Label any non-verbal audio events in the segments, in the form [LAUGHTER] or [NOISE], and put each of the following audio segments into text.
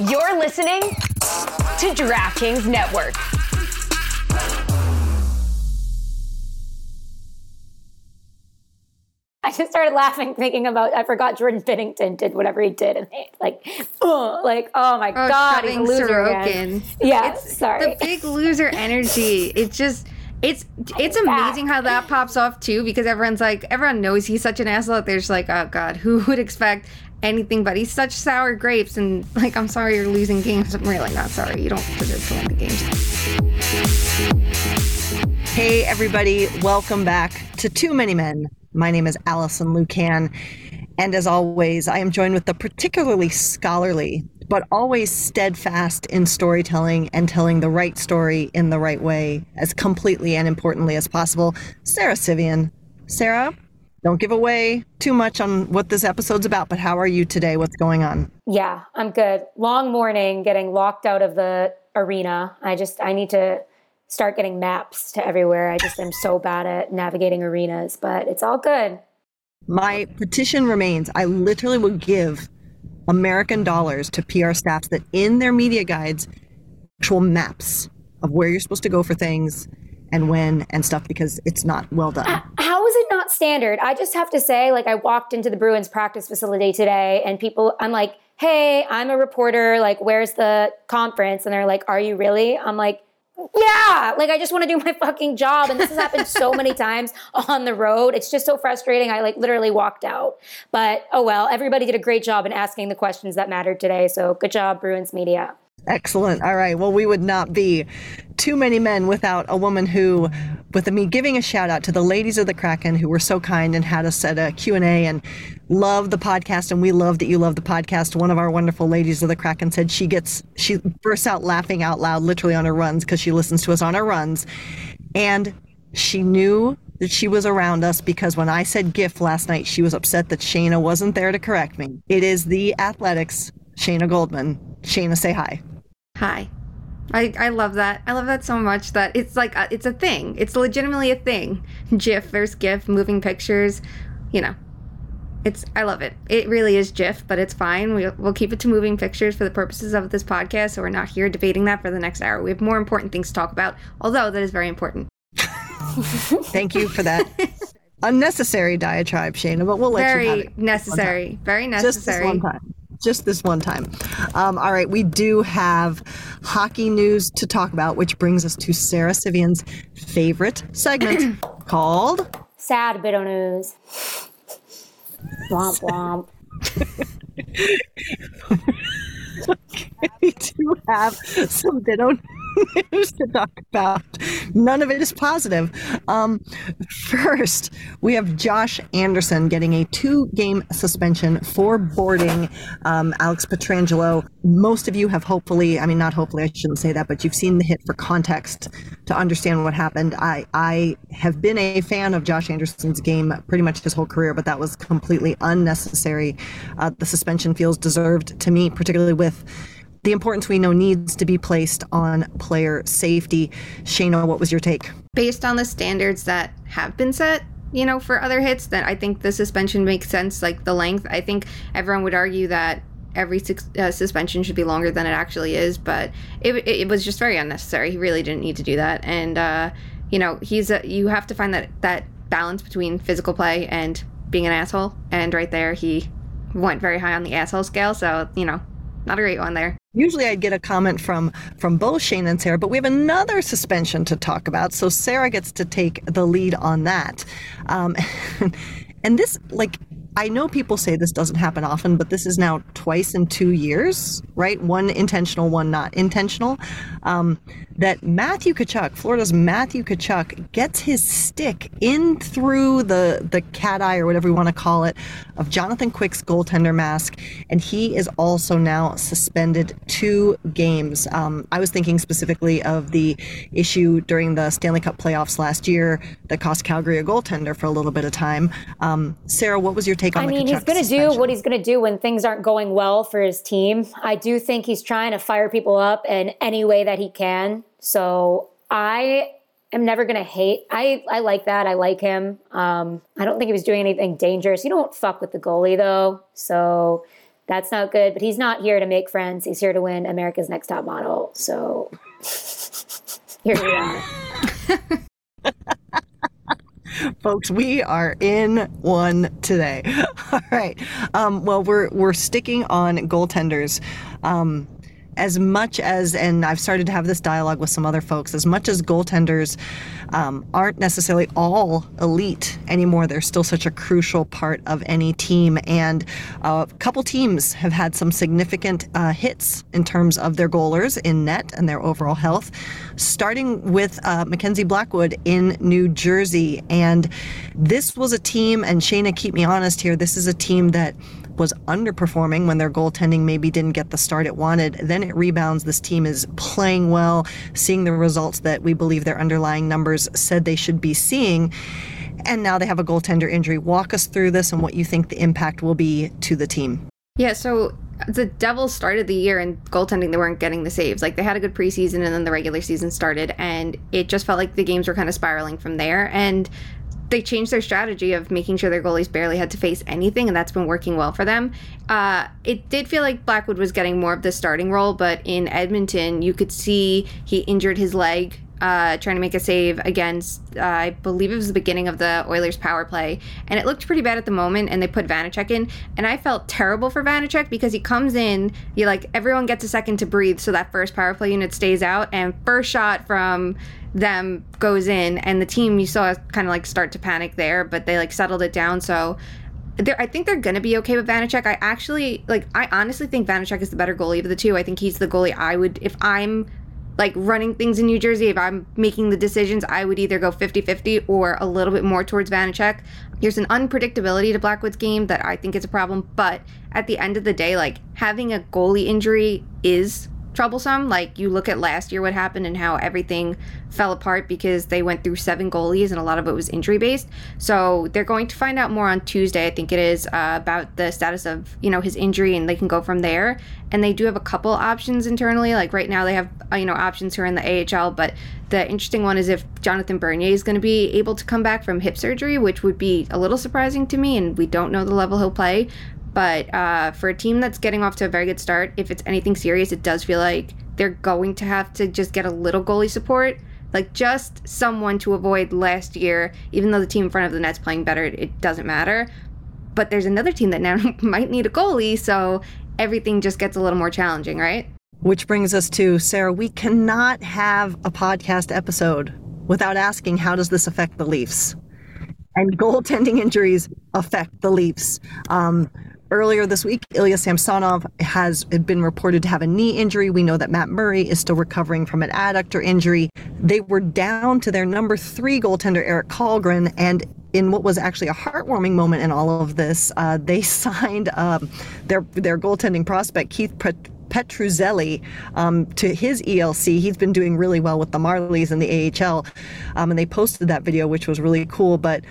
You're listening to DraftKings Network. I just started laughing, thinking about. I forgot Jordan Binnington did whatever he did, and they, like, oh, like, oh my Oh, god, he's a loser Sorokin. again. Yeah, It's sorry. The big loser energy. It's just it's it's amazing how that pops off too because everyone's like everyone knows he's such an asshole. They're just like, oh god, who would expect anything but he's such sour grapes and like I'm sorry you're losing games. I'm really not sorry. You don't deserve to win the games. Hey, everybody, welcome back to Too Many Men. My name is Alison Lukan, and as always, I am joined with the particularly scholarly, but always steadfast in storytelling and telling the right story in the right way, as completely and importantly as possible, Sarah Civian. Sarah, don't give away too much on what this episode's about, but how are you today? What's going on? yeah, I'm good. Long morning, getting locked out of the arena. I just, I need to start getting maps to everywhere. I just am so bad at navigating arenas, but it's all good. My petition remains. I literally would give American dollars to PR staffs that in their media guides actual maps of where you're supposed to go for things and when and stuff because it's not well done. How not standard? I just have to say, like, I walked into the Bruins practice facility today and people, I'm like, hey, I'm a reporter. Like, where's the conference? And they're like, are you really? I'm like, yeah, like I just want to do [LAUGHS] my fucking job. And this has happened so many [LAUGHS] times on the road. It's just so frustrating. I like literally walked out. But oh well, everybody did a great job in asking the questions that mattered today. So good job, Bruins Media. Excellent. All right. Well, we would not be too many men without a woman who, with me giving a shout out to the ladies of the Kraken who were so kind and had us at a Q&A and love the podcast. And we love that you love the podcast. One of our wonderful ladies of the Kraken said she gets, she bursts out laughing out loud, literally on her runs because she listens to us on her runs. And she knew that she was around us because when I said GIF last night, she was upset that Shayna wasn't there to correct me. It is the Athletic's, Shayna Goldman. Shayna, say hi. Hi. I, I love that. I love that so much that it's like a, it's a thing. It's legitimately a thing. GIF versus GIF, moving pictures, you know. It's I love it. It really is GIF, but it's fine. We, we'll keep it to moving pictures for the purposes of this podcast. So we're not here debating that for the next hour. We have more important things to talk about. Although that is very important. [LAUGHS] Thank you for that unnecessary diatribe, Shayna, but we'll let you have Very it. necessary. Very Just this necessary. one time. Just this one time. Um, all right, we do have hockey news to talk about, which brings us to Sarah Civian's favorite segment [CLEARS THROAT] called Sad bit of news. Womp womp. [LAUGHS] we do have some ditto news [LAUGHS] to talk about. None of it is positive. Um, first, we have Josh Anderson getting a two game suspension for boarding um, Alex Pietrangelo. Most of you have hopefully, I mean, not hopefully, I shouldn't say that, but you've seen the hit for context to understand what happened. I, I have been a fan of Josh Anderson's game pretty much his whole career, but that was completely unnecessary. Uh, the suspension feels deserved to me, particularly with the importance we know needs to be placed on player safety. Shayna, what was your take? based on the standards that have been set you know for other hits then i think the suspension makes sense like the length. I think everyone would argue that every uh, suspension should be longer than it actually is but it, it, it was just very unnecessary. He really didn't need to do that. And uh, you know he's a, you have to find that that balance between physical play and being an asshole. And right there he went very high on the asshole scale. So you know not a great one there Usually I'd get a comment from from both Shayna and Sarah, but we have another suspension to talk about. So Sarah gets to take the lead on that. Um, [LAUGHS] and this, like, I know people say this doesn't happen often, but this is now twice in two years, right? One intentional, one not intentional. Um, that Matthew Tkachuk, Florida's Matthew Tkachuk, gets his stick in through the the cat eye or whatever you want to call it of Jonathan Quick's goaltender mask, and he is also now suspended two games. Um, I was thinking specifically of the issue during the Stanley Cup playoffs last year that cost Calgary a goaltender for a little bit of time. Um, Sarah, what was your take on I mean, he's going to do what he's going to do when things aren't going well for his team. I do think he's trying to fire people up in any way that he can. So I am never to hate. I, I like that. I like him. Um, I don't think he was doing anything dangerous. You don't fuck with the goalie, though. So that's not good. But he's not here to make friends. He's here to win America's Next Top Model. So [LAUGHS] here we are. [LAUGHS] Folks, we are in one today. [LAUGHS] All right. Um, well, we're we're sticking on goaltenders. Um, as much as, and I've started to have this dialogue with some other folks, as much as goaltenders um, aren't necessarily all elite anymore, they're still such a crucial part of any team. And a couple teams have had some significant uh, hits in terms of their goalers in net and their overall health, starting with uh, Mackenzie Blackwood in New Jersey. And this was a team, and Shayna, keep me honest here, this is a team that was underperforming when their goaltending maybe didn't get the start it wanted. Then it rebounds. This team is playing well, seeing the results that we believe their underlying numbers said they should be seeing. And now they have a goaltender injury. Walk us through this and what you think the impact will be to the team. Yeah, so the Devils started the year in goaltending, they weren't getting the saves. Like they had a good preseason and then the regular season started, and it just felt like the games were kind of spiraling from there. And they changed their strategy of making sure their goalies barely had to face anything, and that's been working well for them. Uh, it did feel like Blackwood was getting more of the starting role, but in Edmonton, you could see he injured his leg uh, trying to make a save against, uh, I believe it was the beginning of the Oilers power play. And it looked pretty bad at the moment, and they put Vanecek in. And I felt terrible for Vanecek because he comes in, you like, everyone gets a second to breathe, so that first power play unit stays out. And first shot from them goes in, and the team you saw kind of like start to panic there, but they like settled it down. So I think they're going to be okay with Vanecek. I actually, like, I honestly think Vanecek is the better goalie of the two. I think he's the goalie I would, if I'm like running things in New Jersey, if I'm making the decisions, I would either go 50 50 or a little bit more towards Vanecek. There's an unpredictability to Blackwood's game that I think is a problem, but at the end of the day, like having a goalie injury is troublesome. Like you look at last year what happened and how everything fell apart because they went through seven goalies and a lot of it was injury based. So they're going to find out more on Tuesday, I think it is, uh, about the status of you know his injury and they can go from there. And they do have a couple options internally. Like right now they have uh, you know options who are in the AHL, but the interesting one is if Jonathan Bernier is going to be able to come back from hip surgery, which would be a little surprising to me, and we don't know the level he'll play. But uh, for a team that's getting off to a very good start, if it's anything serious, it does feel like they're going to have to just get a little goalie support. Like just someone to avoid last year, even though the team in front of the net's playing better, it doesn't matter. But there's another team that now [LAUGHS] might need a goalie, so everything just gets a little more challenging, right? Which brings us to Sarah, we cannot have a podcast episode without asking how does this affect the Leafs? And goaltending injuries affect the Leafs. Um, Earlier this week, Ilya Samsonov has been reported to have a knee injury. We know that Matt Murray is still recovering from an adductor injury. They were down to their number three goaltender, Erik Källgren, and in what was actually a heartwarming moment in all of this, uh, they [LAUGHS] signed um, their their goaltending prospect Keith Pet- Petruzzelli um, to his ELC. He's been doing really well with the Marlies in the AHL, um, and they posted that video, which was really cool. But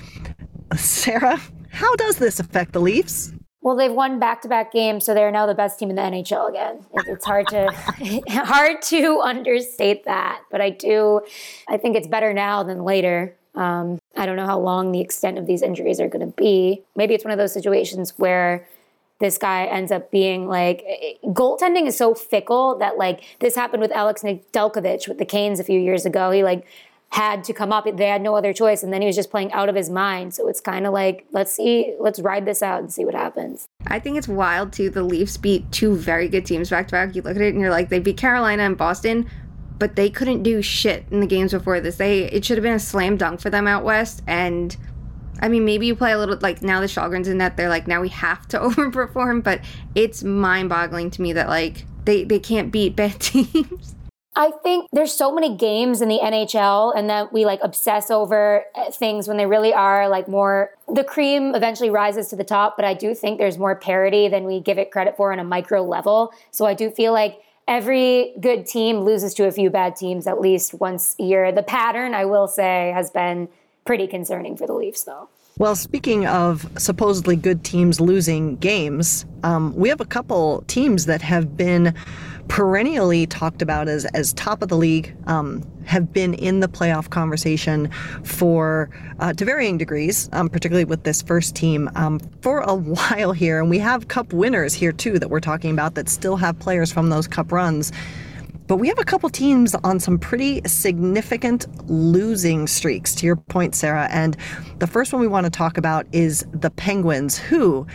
Sarah, how does this affect the Leafs? Well, they've won back-to-back games, so they're now the best team in the NHL again. It's hard to [LAUGHS] hard to understate that, but I do. I think it's better now than later. Um, I don't know how long the extent of these injuries are going to be. Maybe it's one of those situations where this guy ends up being like goaltending is so fickle that like this happened with Alex Nedeljkovic with the Canes a few years ago. He like had to come up. They had no other choice. And then he was just playing out of his mind. So it's kind of like, let's see, let's ride this out and see what happens. I think it's wild too. The Leafs beat two very good teams back to back. You look at it and you're like, they beat Carolina and Boston, but they couldn't do shit in the games before this. They it should have been a slam dunk for them out west. And I mean, maybe you play a little like now the Källgrens in that they're like now we have to [LAUGHS] overperform, but it's mind boggling to me that like they they can't beat bad [LAUGHS] teams. I think there's so many games in the NHL and that we like obsess over uh, things when they really are like more the cream eventually rises to the top, but I do think there's more parity than we give it credit for on a micro level. So I do feel like every good team loses to a few bad teams at least once a year. The pattern, I will say, has been pretty concerning for the Leafs though. Well, speaking of supposedly good teams losing games, um, we have a couple teams that have been perennially talked about as, as top of the league, um, have been in the playoff conversation for uh, to varying degrees, um, particularly with this first team um, for a [LAUGHS] while here. And we have cup winners here too that we're talking about that still have players from those cup runs. But we have a couple teams on some pretty significant losing streaks, to your point, Sarah. And the first one we want to talk about is the Penguins, who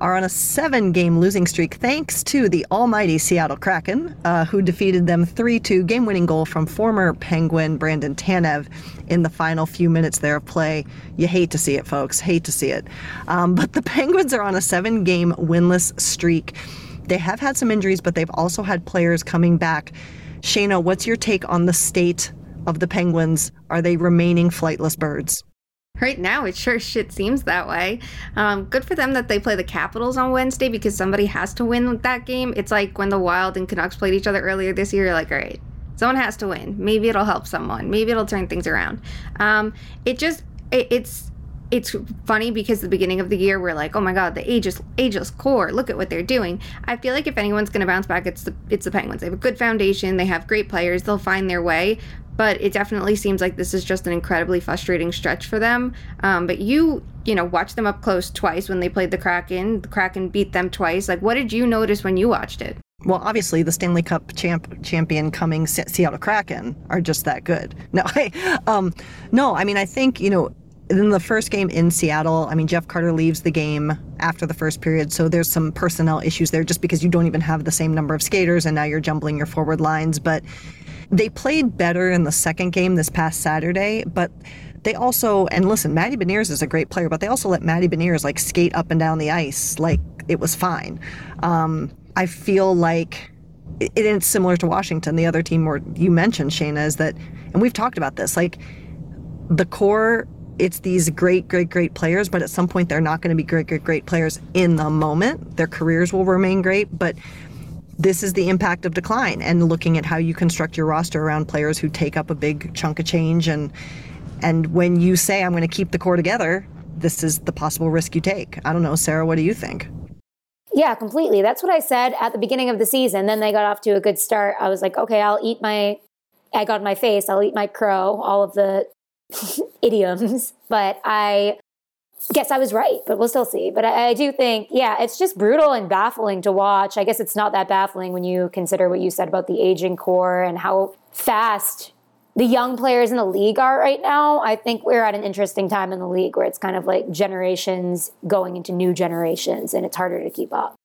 are on a seven game losing streak thanks to the almighty Seattle Kraken, uh, who defeated them 3 2 game winning goal from former Penguin Brandon Tanev in the final few minutes there of play. You hate to see it, folks. Hate to see it. Um, but the [LAUGHS] Penguins are on a seven game winless streak. They have had some injuries, but they've also had players coming back. Shayna, what's your take on the state of the Penguins? Are they remaining flightless birds? Right now, it sure shit seems that way. Um, good for them that they play the Capitals on Wednesday because somebody has to win that game. It's like when the Wild and Canucks played each other earlier this year. You're like, all right, someone has to win. Maybe it'll help someone. Maybe it'll turn things around. Um, it just, it, it's it's funny because the beginning of the year we're like, oh my god, the ageless ageless core, look at what they're doing. I feel like if anyone's going to bounce back, it's the it's the Penguins. They have a good foundation, they have great players, they'll find their way. But it definitely seems like this is just an incredibly frustrating stretch for them. Um, but you, you know, watched them up close twice when they played the Kraken. The Kraken beat them twice. Like, what did you notice when you watched it? Well, obviously, the Stanley Cup champ, champion coming Seattle Kraken are just that good. [LAUGHS] No, I, um, no, I mean, I think you know in the first game in Seattle, I mean, Jeff Carter leaves the game after the first period, so there's some personnel issues there just because you don't even have the same number of skaters and now you're jumbling your forward lines. But they played better in the second game this past Saturday, but they also, and listen, Matty Beniers is a great player, but they also let Matty Beniers like skate up and down the ice like it was fine. Um, I feel like it, it's similar to Washington, the other team where you mentioned, Shayna, is that, and we've talked about this, like the core it's these great, great, great players, but at some point they're not going to be great, great, great players in the moment. Their careers will remain great, but this is the impact of decline and looking at how you construct your roster around players who take up a big chunk of change and and when you say I'm going to keep the core together, this is the possible risk you take. I don't know, Sarah, what do you think? Yeah, completely. That's what I said at the beginning of the season. Then they got off to a good start. I was like, okay, I'll eat my egg on my face. I'll eat my crow. All of the [LAUGHS] idioms, but I guess I was right, but we'll still see. But I, I, do think, yeah, it's just brutal and baffling to watch. I guess it's not that baffling when you consider what you said about the aging core and how fast the young players in the league are right now. I think we're at an interesting time in the league where it's kind of like generations going into new generations and it's harder to keep up.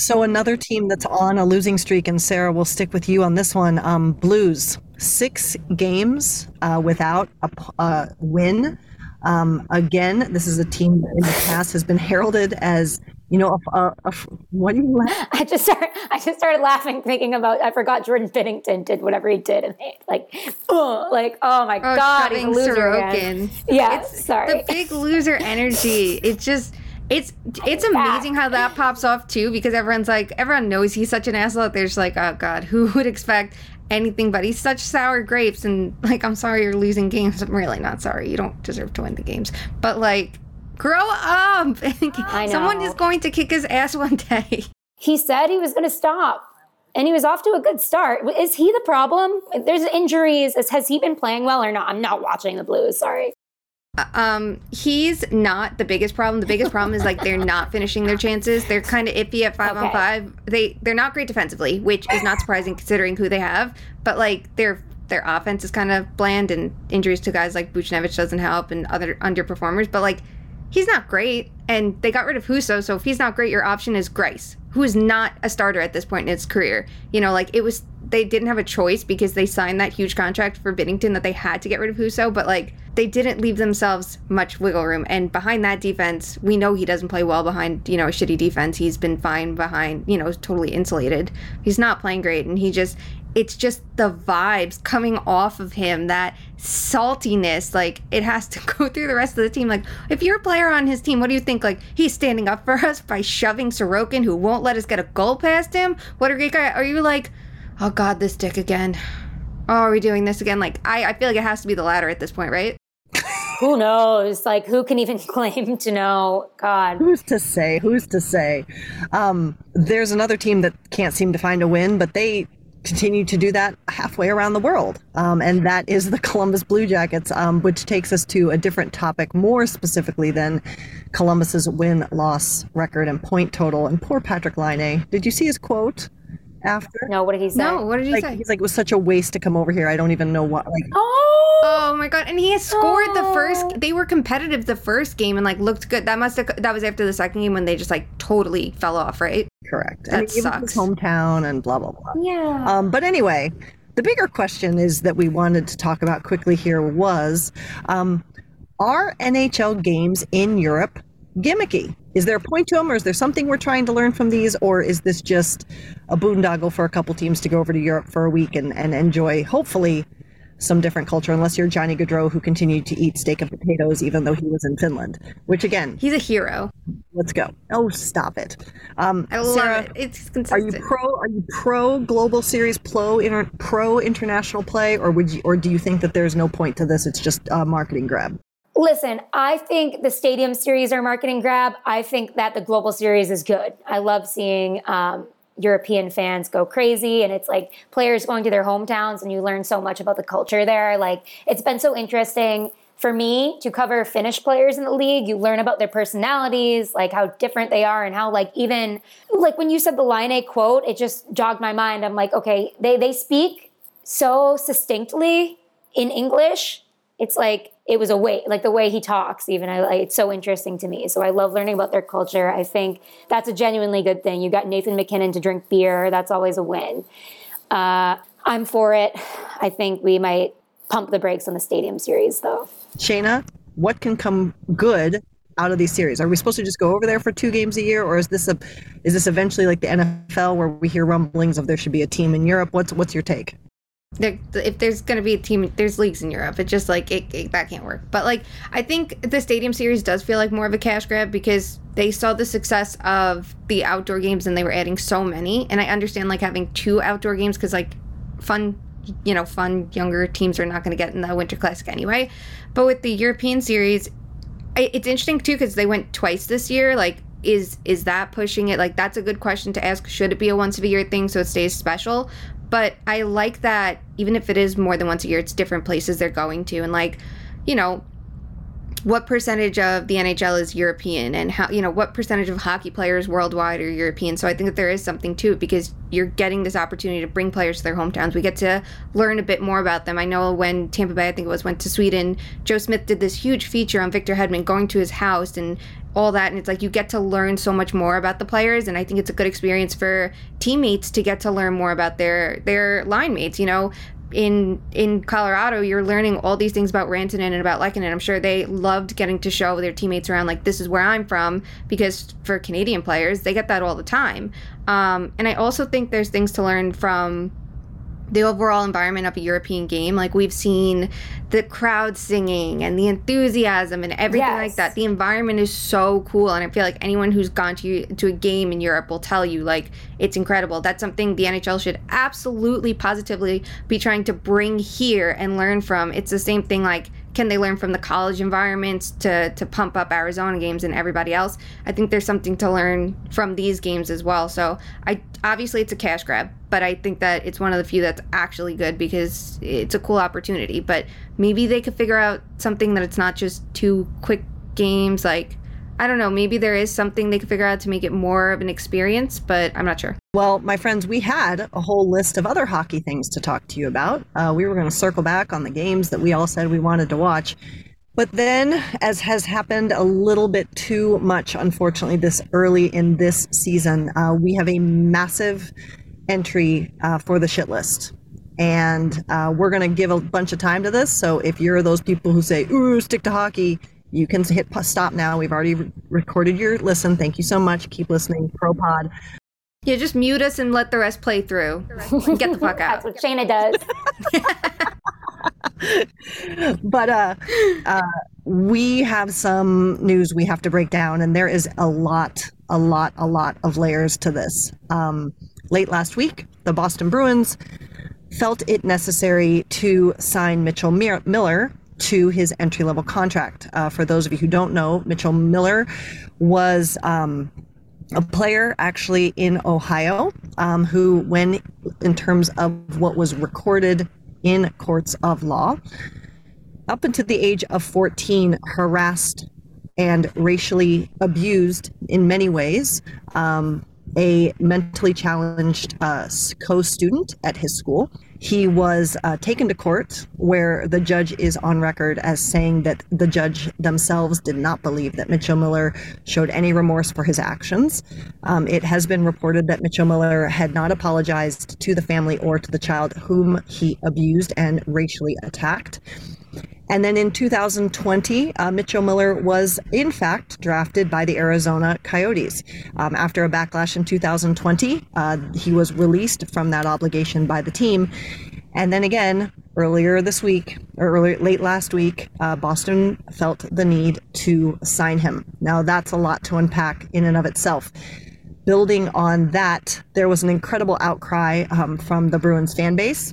So another team that's on a losing streak, and Sarah, will stick with you on this one. Um, Blues, six games uh, without a, a win. Um, again, this is a team that in the past has been heralded as, you know, a, a, a, what do you laugh? [LAUGHS] I just started, I just started laughing, thinking about. I forgot Jordan Binnington did whatever he did, and they, like, oh, like, oh my oh, god, he's a loser Sorokin. again. Yeah, it's, sorry. The big loser energy. It's just it's it's amazing how that pops off too because everyone's like everyone knows he's such an asshole. There's like oh god, who would expect anything but he's such sour grapes and like I'm sorry you're losing games. I'm really not sorry. You don't deserve to win the games. But like grow up. [LAUGHS] I know. Someone is going to kick his ass one day. [LAUGHS] He said he was going to stop. And he was off to a good start. Is he the problem? There's injuries. Has he been playing well or not? I'm not watching the Blues. Sorry. Um, he's not the biggest problem. The biggest problem is like they're not finishing their chances. They're kind of iffy at five okay. on five. They they're not great defensively, which is not surprising considering who they have. But like their their offense is kind of bland, and injuries to guys like Buchnevich doesn't help, and other underperformers. But like he's not great, and they got rid of Husso. So if he's not great, your option is Greiss, who is not a starter at this point in his career. You know, like it was they didn't have a choice because they signed that huge contract for Binnington that they had to get rid of Husso, but like they didn't leave themselves much wiggle room. And behind that defense, we know he doesn't play well behind, you know, a shitty defense. He's been fine behind, you know, totally insulated. He's not playing great and he just it's just the vibes coming off of him that saltiness like it has to [LAUGHS] go through the rest of the team like if you're a player on his team what do you think like he's standing up for [LAUGHS] us by shoving Sorokin who won't let us get a goal past him what a great guy are you like oh god, this dick again. Oh, are we doing this again? Like, I, I feel like it has to be the latter at this point, right? Who knows? Like, who can even [LAUGHS] claim to know? God. Who's to say? Who's to say? Um, there's another team that can't seem to find a win, but they continue to do that halfway around the world. Um, and that is the [LAUGHS] Columbus Blue Jackets, um, which takes us to a different topic, more specifically than Columbus's win loss record and point total. And poor Patrick Laine, did you see his quote? After no, what did he say? No, what did he like, say? he's like, it was such a waste to come over here. I don't even know what. Like, oh, Oh my god! And he has scored the Oh. first. They were competitive the first game and like looked good. That must have. That was after the second game when they just like totally fell off, right? correct. That I mean, it was sucks. his hometown and blah blah blah. yeah. Um, but anyway, the bigger question is that we wanted to talk about quickly here was um, are NHL games in Europe gimmicky? Is there a point to them, or is there something we're trying to learn from these, or is this just a boondoggle for a couple teams to go over to Europe for a week and, and enjoy, hopefully, some different culture, unless you're Johnny Gaudreau, who continued to eat steak and potatoes even though he was in Finland, which again, He's a hero. let's go. Oh, stop it. Um, I love Sarah, it. It's are you pro? Are you pro global series, pro inter, pro international play, or would you, or do you think that there's no point to this? It's just a marketing grab. Listen, I think the stadium series are marketing grab. I think that the global series is good. I love seeing um, European fans go crazy, and it's like players going to their hometowns, and you learn so much about the culture there. Like it's been so interesting for me to cover Finnish players in the league. You learn about their personalities, like how different they are, and how like even like when you said the Laine quote, it just jogged my mind. I'm like, okay, they they speak so succinctly in English. It's like it was a way, like the way he talks. Even I, it's so interesting to me. So I love learning about their culture. I think that's a genuinely good thing. You got Nathan MacKinnon to drink beer. That's always a win. Uh, I'm for it. I think we might pump the brakes on the stadium series, though. Shayna, what can come good out of these series? Are we supposed to just go over there for two games a year, or is this a is this eventually like the NFL where we hear rumblings of there should be a team in Europe? What's what's your take? There, if there's going to be a team there's leagues in europe. It's just like it, it- that can't work. But like i think the stadium series does feel like more of a cash grab because they saw the success of the outdoor games and they were adding so many. And i understand like having two outdoor games because like fun you know fun younger teams are not going to get in the winter classic anyway. But with the european series I- it's interesting too because they went twice this year. Like is is that pushing it? Like that's a good question to ask. Should it be a once a year thing so it stays special but i like that even if it is more than once a year it's different places they're going to and like you know what percentage of the NHL is European and how you know what percentage of hockey players worldwide are European. So I think that there is something to it because you're getting this opportunity to bring players to their hometowns. We get to learn a bit more about them. I know when Tampa Bay, I think it was, went to Sweden, Joe Smith did this huge feature on Victor Hedman going to his house and all that and it's like you get to learn so much more about the players and I think it's a good experience for teammates to get to learn more about their their line mates, you know in in Colorado, you're learning all these things about Rantanen and about Lehkonen. I'm sure they loved getting to show their teammates around, like this is where I'm from, because for Canadian players, they get that all the time. Um, and I also think there's things to learn from the overall environment of a European game. Like we've seen the crowd singing and the enthusiasm and everything Yes. like that. The environment is so cool, and I feel like anyone who's gone to to a game in Europe will tell you like it's incredible. That's something the NHL should absolutely positively be trying to bring here and learn from. It's the same thing like can they learn from the college environments to to pump up Arizona games and everybody else? I think there's something to learn from these games as well. So I obviously it's a cash grab, but I think that it's one of the few that's actually good because it's a cool opportunity. But maybe they could figure out something that it's not just two quick games. Like I don't know, maybe there is something they could figure out to make it more of an experience, but I'm not sure. Well, my friends, we had a whole list of other hockey things to talk to you about. Uh, we were going to circle back on the games that we all said we wanted to watch. But then, as has happened a little bit too much, unfortunately, this early in this season, uh, we have a massive entry uh, for the shit list. And uh, we're going to give a bunch of time to this. So if you're those people who say, ooh, stick to hockey, you can hit stop now. We've already re- recorded your listen. Thank you so much. Keep listening. ProPod. Yeah, just mute us and let the rest play through. [LAUGHS] Get the fuck out. That's what Shayna does. [LAUGHS] but uh, uh, we have some news we have to break down, and there is a lot, a lot, a lot of layers to this. Um, late last week, the Boston Bruins felt it necessary to sign Mitchell Mir- Miller to his entry level contract. Uh, for those of you who don't know, Mitchell Miller was. Um, a player actually in Ohio um, who, when in terms of what was recorded in courts of law, up until the age of 14, harassed and racially abused in many ways um, a mentally challenged uh, co student at his school. He was uh, taken to court where the judge is on record as saying that the judge themselves did not believe that Mitchell Miller showed any remorse for his actions. Um, it has been reported that Mitchell Miller had not apologized to the family or to the child whom he abused and racially attacked. And then in 2020, uh, Mitchell Miller was in fact drafted by the Arizona Coyotes. Um, after a backlash in 2020, uh, he was released from that obligation by the team. And then again, earlier this week, or early, late last week, uh, Boston felt the need to sign him. Now, that's a lot to unpack in and of itself. Building on that, there was an incredible outcry um, from the Bruins fan base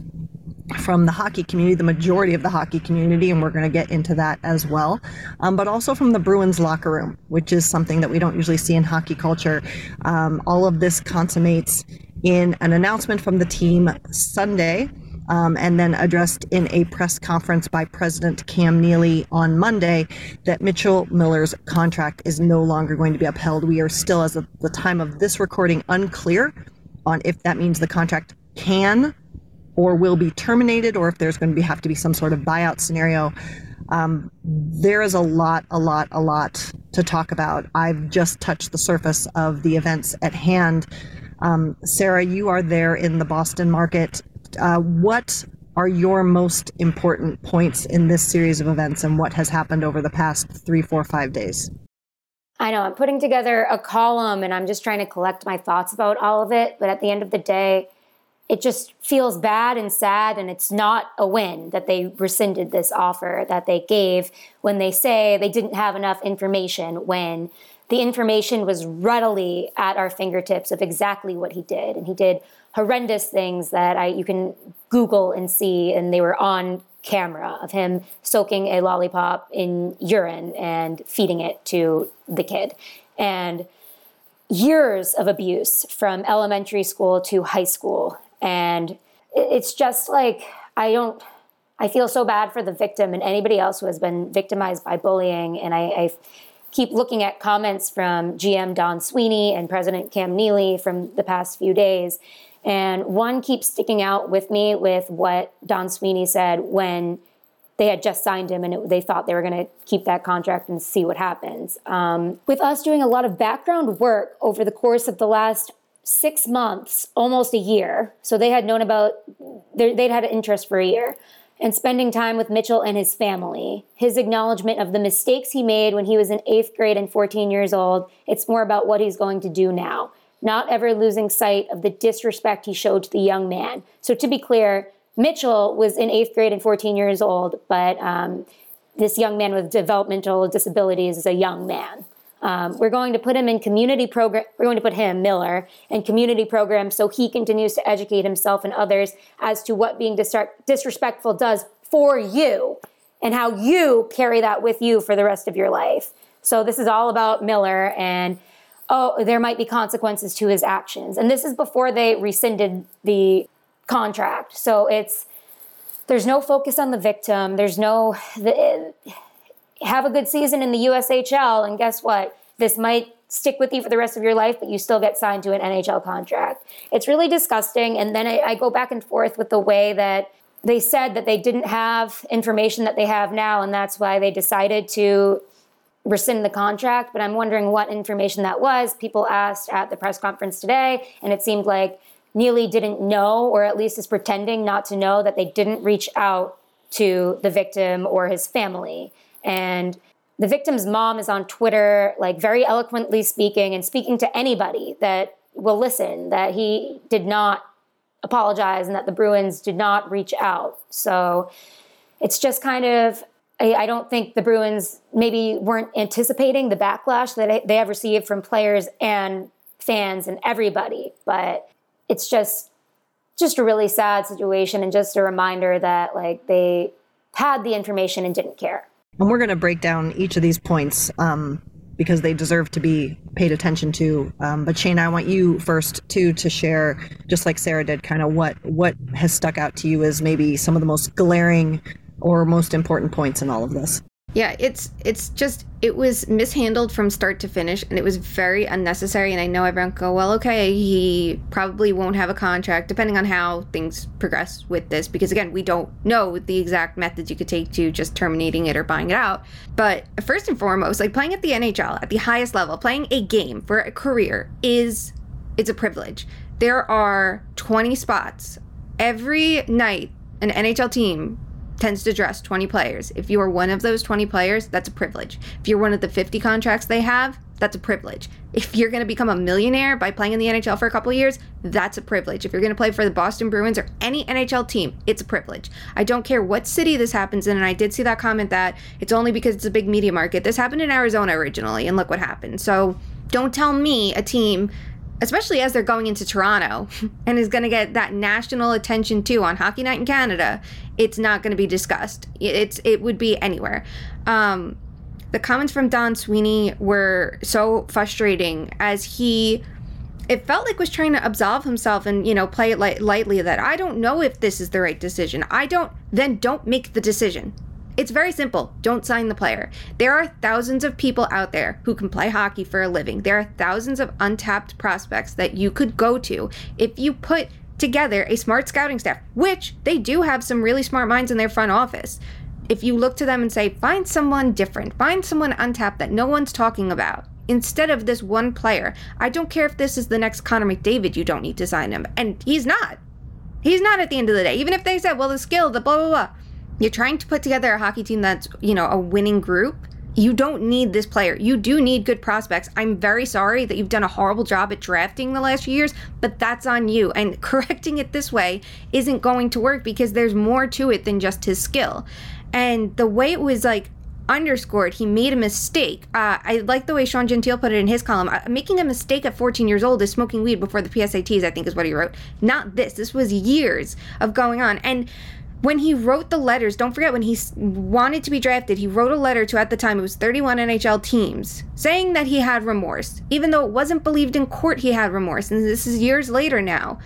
from the hockey community, the majority of the hockey community, and we're going to get into that as well, um, but also from the Bruins locker room, which is something that we don't usually see in hockey culture. Um, all of this consummates in an announcement from the team Sunday. Um, and then addressed in a press conference by President Cam Neely on Monday that Mitchell Miller's contract is no longer going to be upheld. We are still, as of the time of this recording, unclear on if that means the contract can or will be terminated or if there's going to be, have to be some sort of buyout scenario. Um, there is a lot, a lot, a lot to talk about. I've just touched the surface of the events at hand. Um, Sarah, you are there in the Boston market. Uh, what are your most important points in this series of events and what has happened over the past three, four, five days? I know I'm putting together a column and I'm just trying to collect my thoughts about all of it. But at the end of the day, it just feels bad and sad and it's not a win that they rescinded this offer that they gave when they say they didn't have enough information when the information was readily at our fingertips of exactly what he did. And he did horrendous things that I you can google and see and they were on camera of him soaking a lollipop in urine and feeding it to the kid. And years of abuse from elementary school to high school and it's just like, I don't, I feel so bad for the victim and anybody else who has been victimized by bullying. And I, I keep looking at comments from GM Don Sweeney and President Cam Neely from the past few days. And one keeps sticking out with me with what Don Sweeney said when they had just signed him and it, they thought they were going to keep that contract and see what happens. Um, with us doing a lot of background work over the course of the last six months, almost a year. So they had known about, they'd had interest for a year. And spending time with Mitchell and his family, his acknowledgement of the mistakes he made when he was in eighth grade and 14 years old. It's more about what he's going to do now, not ever losing sight of the disrespect he showed to the young man. So to be clear, Mitchell was in eighth grade and 14 years old, but um, this young man with developmental disabilities is a young man. Um, we're going to put him in community program. We're going to put him Miller in community programs so he continues to educate himself and others as to what being dis- disrespectful does for you and how you carry that with you for the rest of your life. So this is all about Miller and oh, there might be consequences to his actions. And this is before they rescinded the contract. So it's there's no focus on the victim. There's no the, have a good season in the USHL, and guess what? This might stick with you for the rest of your life, but you still get signed to an NHL contract. It's really disgusting. And then I, I go back and forth with the way that they said that they didn't have information that they have now, and that's why they decided to rescind the contract. But I'm wondering what information that was. People asked at the press conference today, and it seemed like Neely didn't know, or at least is pretending not to know, that they didn't reach out to the victim or his family. And the victim's mom is on Twitter, like very eloquently speaking and speaking to anybody that will listen that he did not apologize and that the Bruins did not reach out. So it's just kind of, I, don't think the Bruins maybe weren't anticipating the backlash that they have received from players and fans and everybody, but it's just just a really sad situation and just a reminder that like they had the information and didn't care. And we're going to break down each of these points um, because they deserve to be paid attention to. Um, but Shayna, I want you first too to share, just like Sarah did, kind of what what has stuck out to you as maybe some of the most glaring or most important points in all of this. Yeah, it's it's just it was mishandled from start to finish and it was very unnecessary and I know everyone go, well, okay, he probably won't have a contract depending on how things progress with this because again, we don't know the exact methods you could take to just terminating it or buying it out. But first and foremost, like playing at the NHL at the highest level, playing a game for a career is it's a privilege. There are 20 spots every night an NHL team tends to dress 20 players. If you are one of those 20 players, that's a privilege. If you're one of the 50 contracts they have, that's a privilege. If you're going to become a millionaire by playing in the NHL for a couple years, that's a privilege. If you're going to play for the Boston Bruins or any NHL team, it's a privilege. I don't care what city this happens in, and I did see that comment that it's only because it's a big media market. This happened in Arizona originally, and look what happened. So don't tell me a team especially as they're going into Toronto [LAUGHS] and is going to get that national attention too on Hockey Night in Canada, it's not going to be discussed. It's it would be anywhere. Um, the comments from Don Sweeney were so frustrating as he it felt like was trying to absolve himself and you know play it light, lightly that I don't know if this is the right decision. I don't then don't make the decision. It's very simple. Don't sign the player. There are thousands of people out there who can play hockey for a living. There are thousands of untapped prospects that you could go to if you put together a smart scouting staff, which they do have some really smart minds in their front office. If you look to them and say, find someone different, find someone untapped that no one's talking about, instead of this one player. I don't care if this is the next Connor McDavid, you don't need to sign him. And he's not. He's not at the end of the day. Even if they said, well, the skill, the blah, blah, blah. You're trying to put together a hockey team that's, you know, a winning group. You don't need this player. You do need good prospects. I'm very sorry that you've done a horrible job at drafting the last few years, but that's on you. And [LAUGHS] correcting it this way isn't going to work because there's more to it than just his skill. And the way it was like underscored he made a mistake. Uh, I like the way Sean Gentile put it in his column. Uh, making a mistake at 14 years old is smoking weed before the PSATs, I think is what he wrote. Not this. This was years of going on. And when he wrote the letters, don't forget when he wanted to be drafted, he wrote a letter to at the time it was 31 NHL teams saying that he had remorse, even though it wasn't believed in court he had remorse. And this is years later now.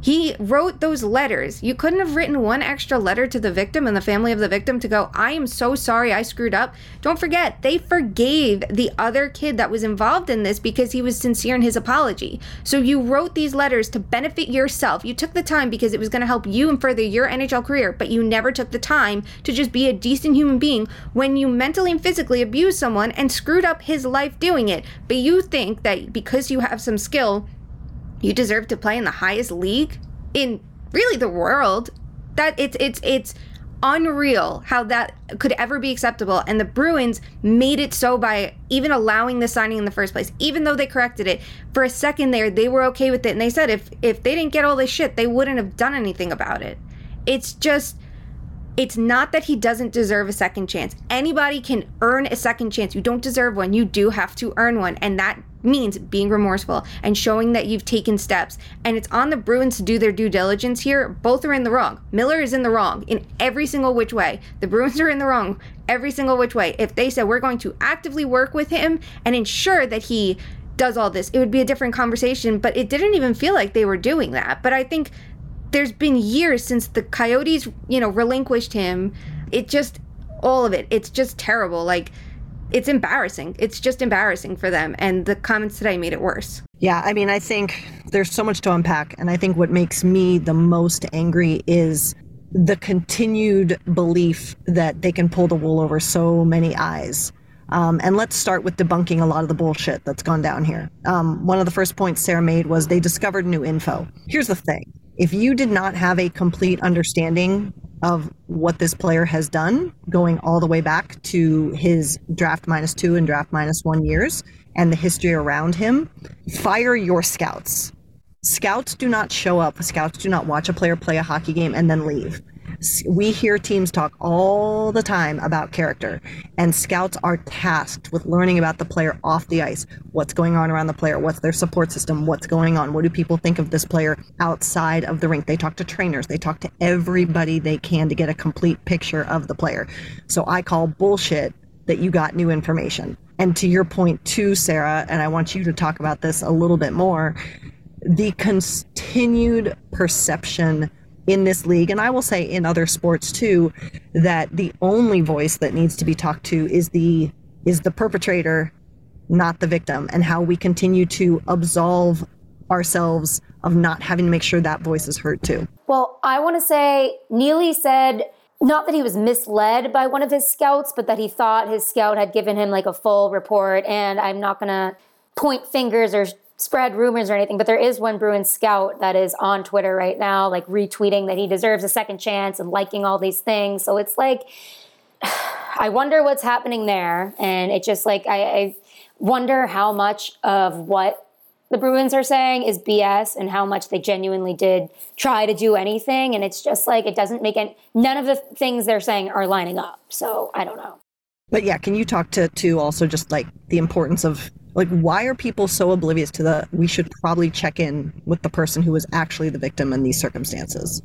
He wrote those letters. You couldn't have written one extra letter to the victim and the family of the victim to go, I am so sorry I screwed up. Don't forget, they forgave the other kid that was involved in this because he was sincere in his apology. So you wrote these letters to benefit yourself. You took the time because it was going to help you and further your NHL career, but you never took the time to just be a decent human being when you mentally and physically abused someone and screwed up his life doing it. But you think that because you have some skill, you deserve to play in the highest league in really the world. That it's it's it's unreal how that could ever be acceptable and the Bruins made it so by even allowing the signing in the first place even though they corrected it for a second there they were okay with it and they said if if they didn't get all this shit they wouldn't have done anything about it it's just it's not that he doesn't deserve a second chance. Anybody can earn a second chance. You don't deserve one. You do have to earn one. And that means being remorseful and showing that you've taken steps. And it's on the Bruins to do their due diligence here. Both are in the wrong. Miller is in the wrong in every single which way. The Bruins are in the wrong every single which way. If they said we're going to actively work with him and ensure that he does all this, it would be a different conversation. But it didn't even feel like they were doing that. But I think there's been years since the Coyotes, you know, relinquished him. It just all of it. It's just terrible. Like it's embarrassing. It's just embarrassing for them and the comments today made it worse. Yeah, I mean, I think there's so much to unpack and I think what makes me the most angry is the continued belief that they can pull the wool over so many eyes. Um, and let's start with debunking a lot of the bullshit that's gone down here. Um, one of the first points Sarah made was they discovered new info. Here's the thing if you did not have a complete understanding of what this player has done, going all the way back to his draft minus two and draft minus one years and the history around him, fire your scouts. Scouts do not show up, scouts do not watch a player play a hockey game and then leave. We hear teams talk all the time about character, and scouts are tasked with learning about the player off the ice. What's going on around the player? What's their support system? What's going on? What do people think of this player outside of the rink? They talk to trainers, they talk to everybody they can to get a complete picture of the player. So I call bullshit that you got new information. And to your point too, Sarah, and I want you to talk about this a little bit more, the continued perception in this league, and I will say in other sports too, that the only voice that needs to be talked to is the is the perpetrator, not the victim, and how we continue to absolve ourselves of not having to make sure that voice is heard too. Well, I want to say Neely said not that he was misled by one of his scouts, but that he thought his scout had given him like a full report. And I'm not going to point fingers or spread rumors or anything, but there is one Bruins scout that is on Twitter right now, like retweeting that he deserves a second chance and liking all these things. So it's like, [SIGHS] I wonder what's happening there. And it just like, I, I wonder how much of what the Bruins are saying is BS and how much they genuinely did try to do anything. And it's just like, it doesn't make any, none of the things they're saying are lining up. So I don't know. But yeah, can you talk to, to also just like the importance of like why are people so oblivious to the we should probably check in with the person who was actually the victim in these circumstances?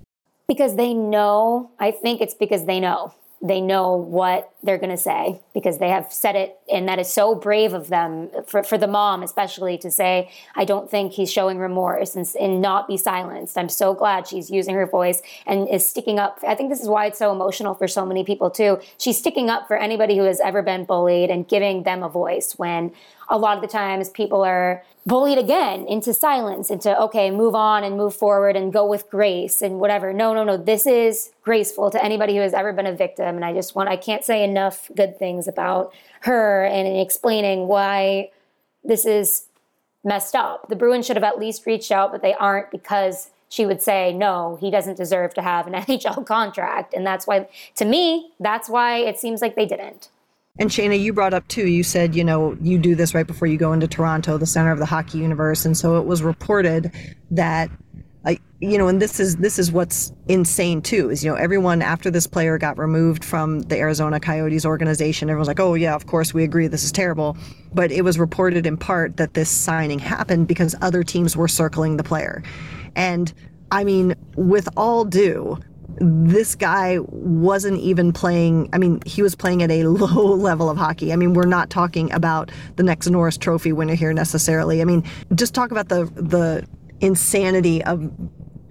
Because they know, I think it's because they know they know what they're going to say because they have said it and that is so brave of them for, for the mom especially to say i don't think he's showing remorse and, and not be silenced. I'm so glad she's using her voice and is sticking up. I think this is why it's so emotional for so many people too. She's sticking up for anybody who has ever been bullied and giving them a voice when a lot of the times people are bullied again into silence, into, okay, move on and move forward and go with grace and whatever. No, no, no. This is graceful to anybody who has ever been a victim. And I just want, I can't say enough good things about her and explaining why this is messed up. The Bruins should have at least reached out, but they aren't because she would say, no, he doesn't deserve to have an [LAUGHS] NHL contract. And that's why, to me, that's why it seems like they didn't. And Shayna, you brought up too, you said, you know, you do this right before you go into Toronto, the center of the hockey universe. And so it was reported that you know, and this is this is what's insane too. Is you know everyone after this player got removed from the Arizona Coyotes organization, everyone's like, oh yeah, of course we agree, this is terrible. But it was reported in part that this signing happened because other teams were circling the player, and I mean, with all due, this guy wasn't even playing. I mean, he was playing at a [LAUGHS] low level of hockey. I mean, we're not talking about the next Norris Trophy winner here necessarily. I mean, just talk about the the insanity of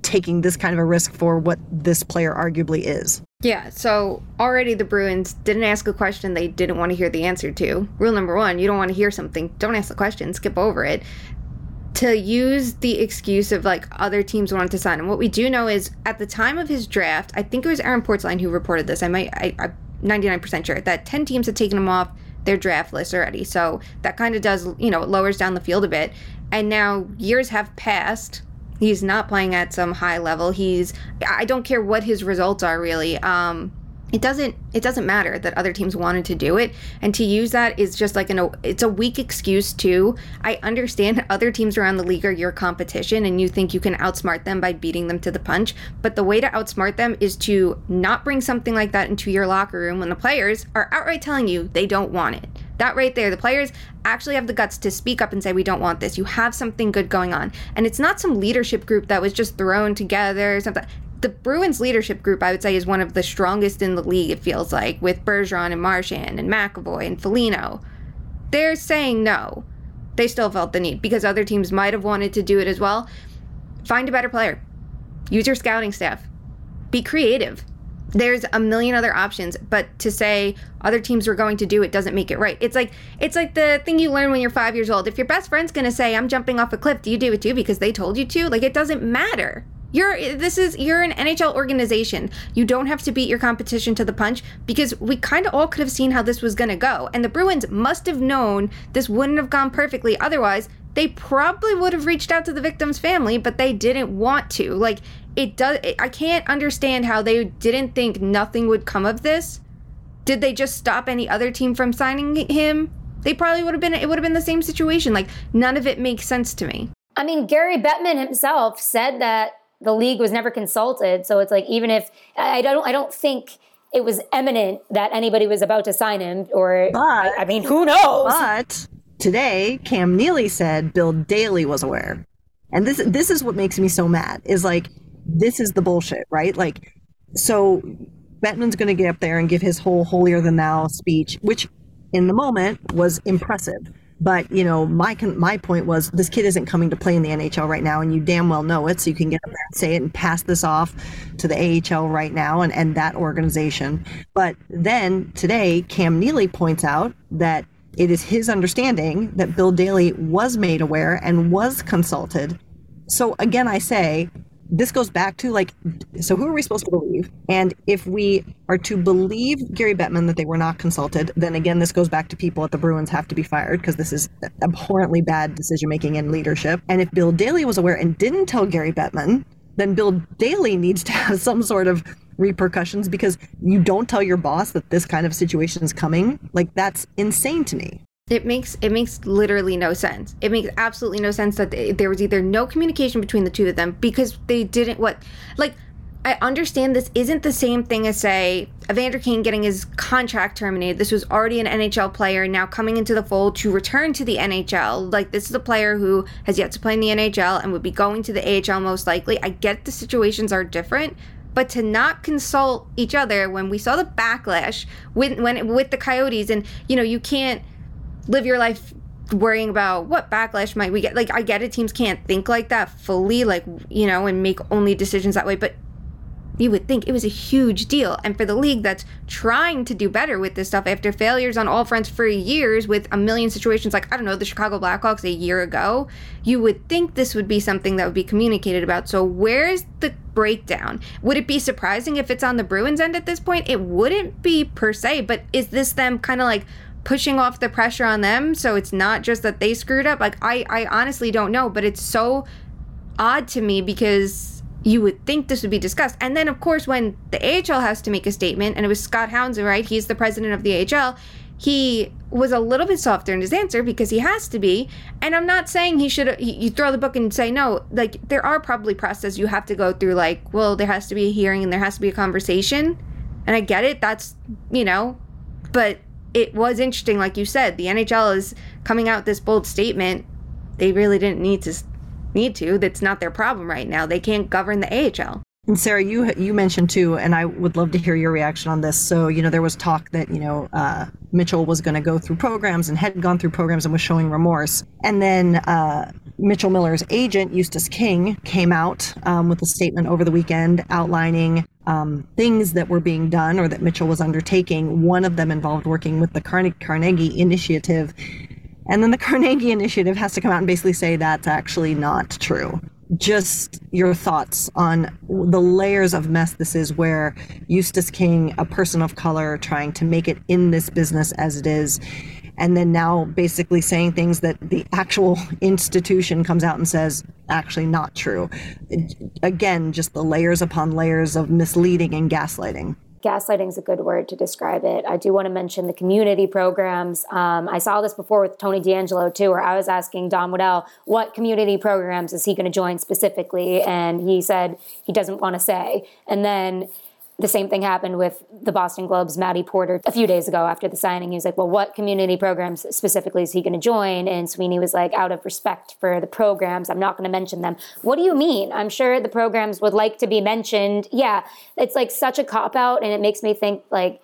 taking this kind of a risk for what this player arguably is. Yeah, so already the Bruins didn't ask a question they didn't want to hear the answer to. Rule number one, you don't want to hear something, don't ask the question, skip over it to use the excuse of like other teams wanted to sign him. What we do know is at the time of his draft, I think it was Aaron Portzline who reported this. I might, I, I'm 99% sure that 10 teams had taken him off their draft list already. So that kind of does, you know, it lowers down the field a bit. And now years have passed. He's not playing at some high level. He's, I don't care what his results are really. Um, it doesn't it doesn't matter that other teams wanted to do it. And to use that is just like an it's a weak excuse too i understand [LAUGHS] other teams around the league are your competition and you think you can outsmart them by beating them to the punch. But the way to outsmart them is to not bring something like that into your locker room when the players are outright telling you they don't want it. That right there the players actually have the guts to speak up and say we don't want this. You have something good going on. And it's not some leadership group that was just thrown together or something the Bruins leadership group, I would say, is one of the strongest in the league, it feels like, with Bergeron and Marchand and McAvoy and Foligno. They're saying no. They still felt the need because other teams might have wanted to do it as well. Find a better player. Use your scouting staff. Be creative. There's a million other options, but to say other teams were going to do it doesn't make it right. It's like it's like the thing you learn when you're 5 years old. If your best friend's to say I'm jumping off a cliff, do you do it too because they told you to? Like it doesn't matter. You're this is you're an NHL organization. You don't have to beat your competition to the punch because we kind of all could have seen how this was going to go. And the Bruins must have known this wouldn't have gone perfectly otherwise. They probably would have reached out to the victim's family, but they didn't want to. Like it does I can't understand how they didn't think nothing would come of this. Did they just stop any other team from signing him? They probably would have been it would have been the same situation. Like none of it makes sense to me. I mean, Gary Bettman himself said that the league was never consulted. So it's like even if I don't I don't think it was eminent that anybody was about to sign him or But- I, I mean who knows? But today, Cam Neely said Bill Daly was aware. And this this is what makes me so mad is like this is the bullshit, right? Like so Bettman's going to get up there and give his whole holier than thou speech, which in the moment was impressive. But you know, my my point was this kid isn't coming to play in the NHL right now, and you damn well know it. So you can get up there and say it and pass this off to the AHL right now and and that organization. But then today, Cam Neely points out that it is his understanding that Bill Daly was made aware and was consulted. So again, I say this goes back to like, so who are we supposed to believe? And if we are to believe Gary Bettman that they were not consulted, then again, this goes back to people at the Bruins have to be fired because this is abhorrently bad decision making and leadership. And if Bill Daly was aware and didn't tell Gary Bettman, then Bill Daly needs to have [LAUGHS] some sort of repercussions because you don't tell your boss that this kind of situation is coming. Like that's insane to me. It makes it makes literally no sense. It makes absolutely no sense that they, there was either no communication between the two of them because they didn't what like I understand this isn't the same thing as say Evander Kane getting his contract terminated. This was already an NHL player now coming into the fold to return to the NHL. Like this is a player who has yet to play in the NHL and would be going to the AHL most likely. I get the situations are different, but to not consult each other when we saw the backlash with when with the Coyotes and you know you can't live your life worrying about what backlash might we get. Like I get it, teams can't think like that fully, like you know, and make only decisions that way. But you would think it was a huge deal, and for the league that's trying to do better with this stuff after failures on all fronts for years, with a million situations like I don't know the Chicago Blackhawks a year ago, you would think this would be something that would be communicated about. So where's the breakdown? Would it be surprising if it's on the Bruins end at this point? It wouldn't be per se, but is this them kind of like pushing off the pressure on them so it's not just that they screwed up. Like i i honestly don't know but it's so odd to me because you would think this would be discussed. And then of course when the ahl has to make a statement and it was scott Howson right? He's the president of the ahl he was a little bit softer in his answer because he has to be. And i'm not saying he should you throw the book and say no. Like there are probably processes you have to go through like well there has to be a hearing and there has to be a conversation. And i get it that's you know but it was interesting, like you said, the NHL is coming out this bold statement. They really didn't need to need to. That's not their problem right now. They can't govern the AHL. And Sarah, you you mentioned too, and I would love to hear your reaction on this. So, you know, there was talk that you know uh, Mitchell was going to go through programs and had gone through programs and was showing remorse, and then uh, Mitchell Miller's agent Eustace King came out um, with a statement over the weekend outlining um, things that were being done or that Mitchell was undertaking. One of them involved working with the Carne- Carnegie Initiative. And then the [LAUGHS] Carnegie Initiative has to come out and basically say that's actually not true. Just your thoughts on the layers of mess this is where Eustace King, a person of color, trying to make it in this business as it is, and then now basically saying things that the actual [LAUGHS] institution comes out and says actually not true. Again, just the layers upon layers of misleading and gaslighting. gaslighting is a good word to describe it. I do want to mention the community programs. Um, I saw this before with Tony DeAngelo too, where I was asking Don Waddell what community programs is he going to join specifically, and he said he doesn't want to say. And then the same thing happened with the Boston Globe's Matty Porter a few days ago after the signing. He was like, Well, what community programs specifically is he going to join? And Sweeney was like, Out of respect for the programs, I'm not going to mention them. What do you mean? I'm sure the programs would like to be mentioned. Yeah, it's like such a cop out, and it makes me think like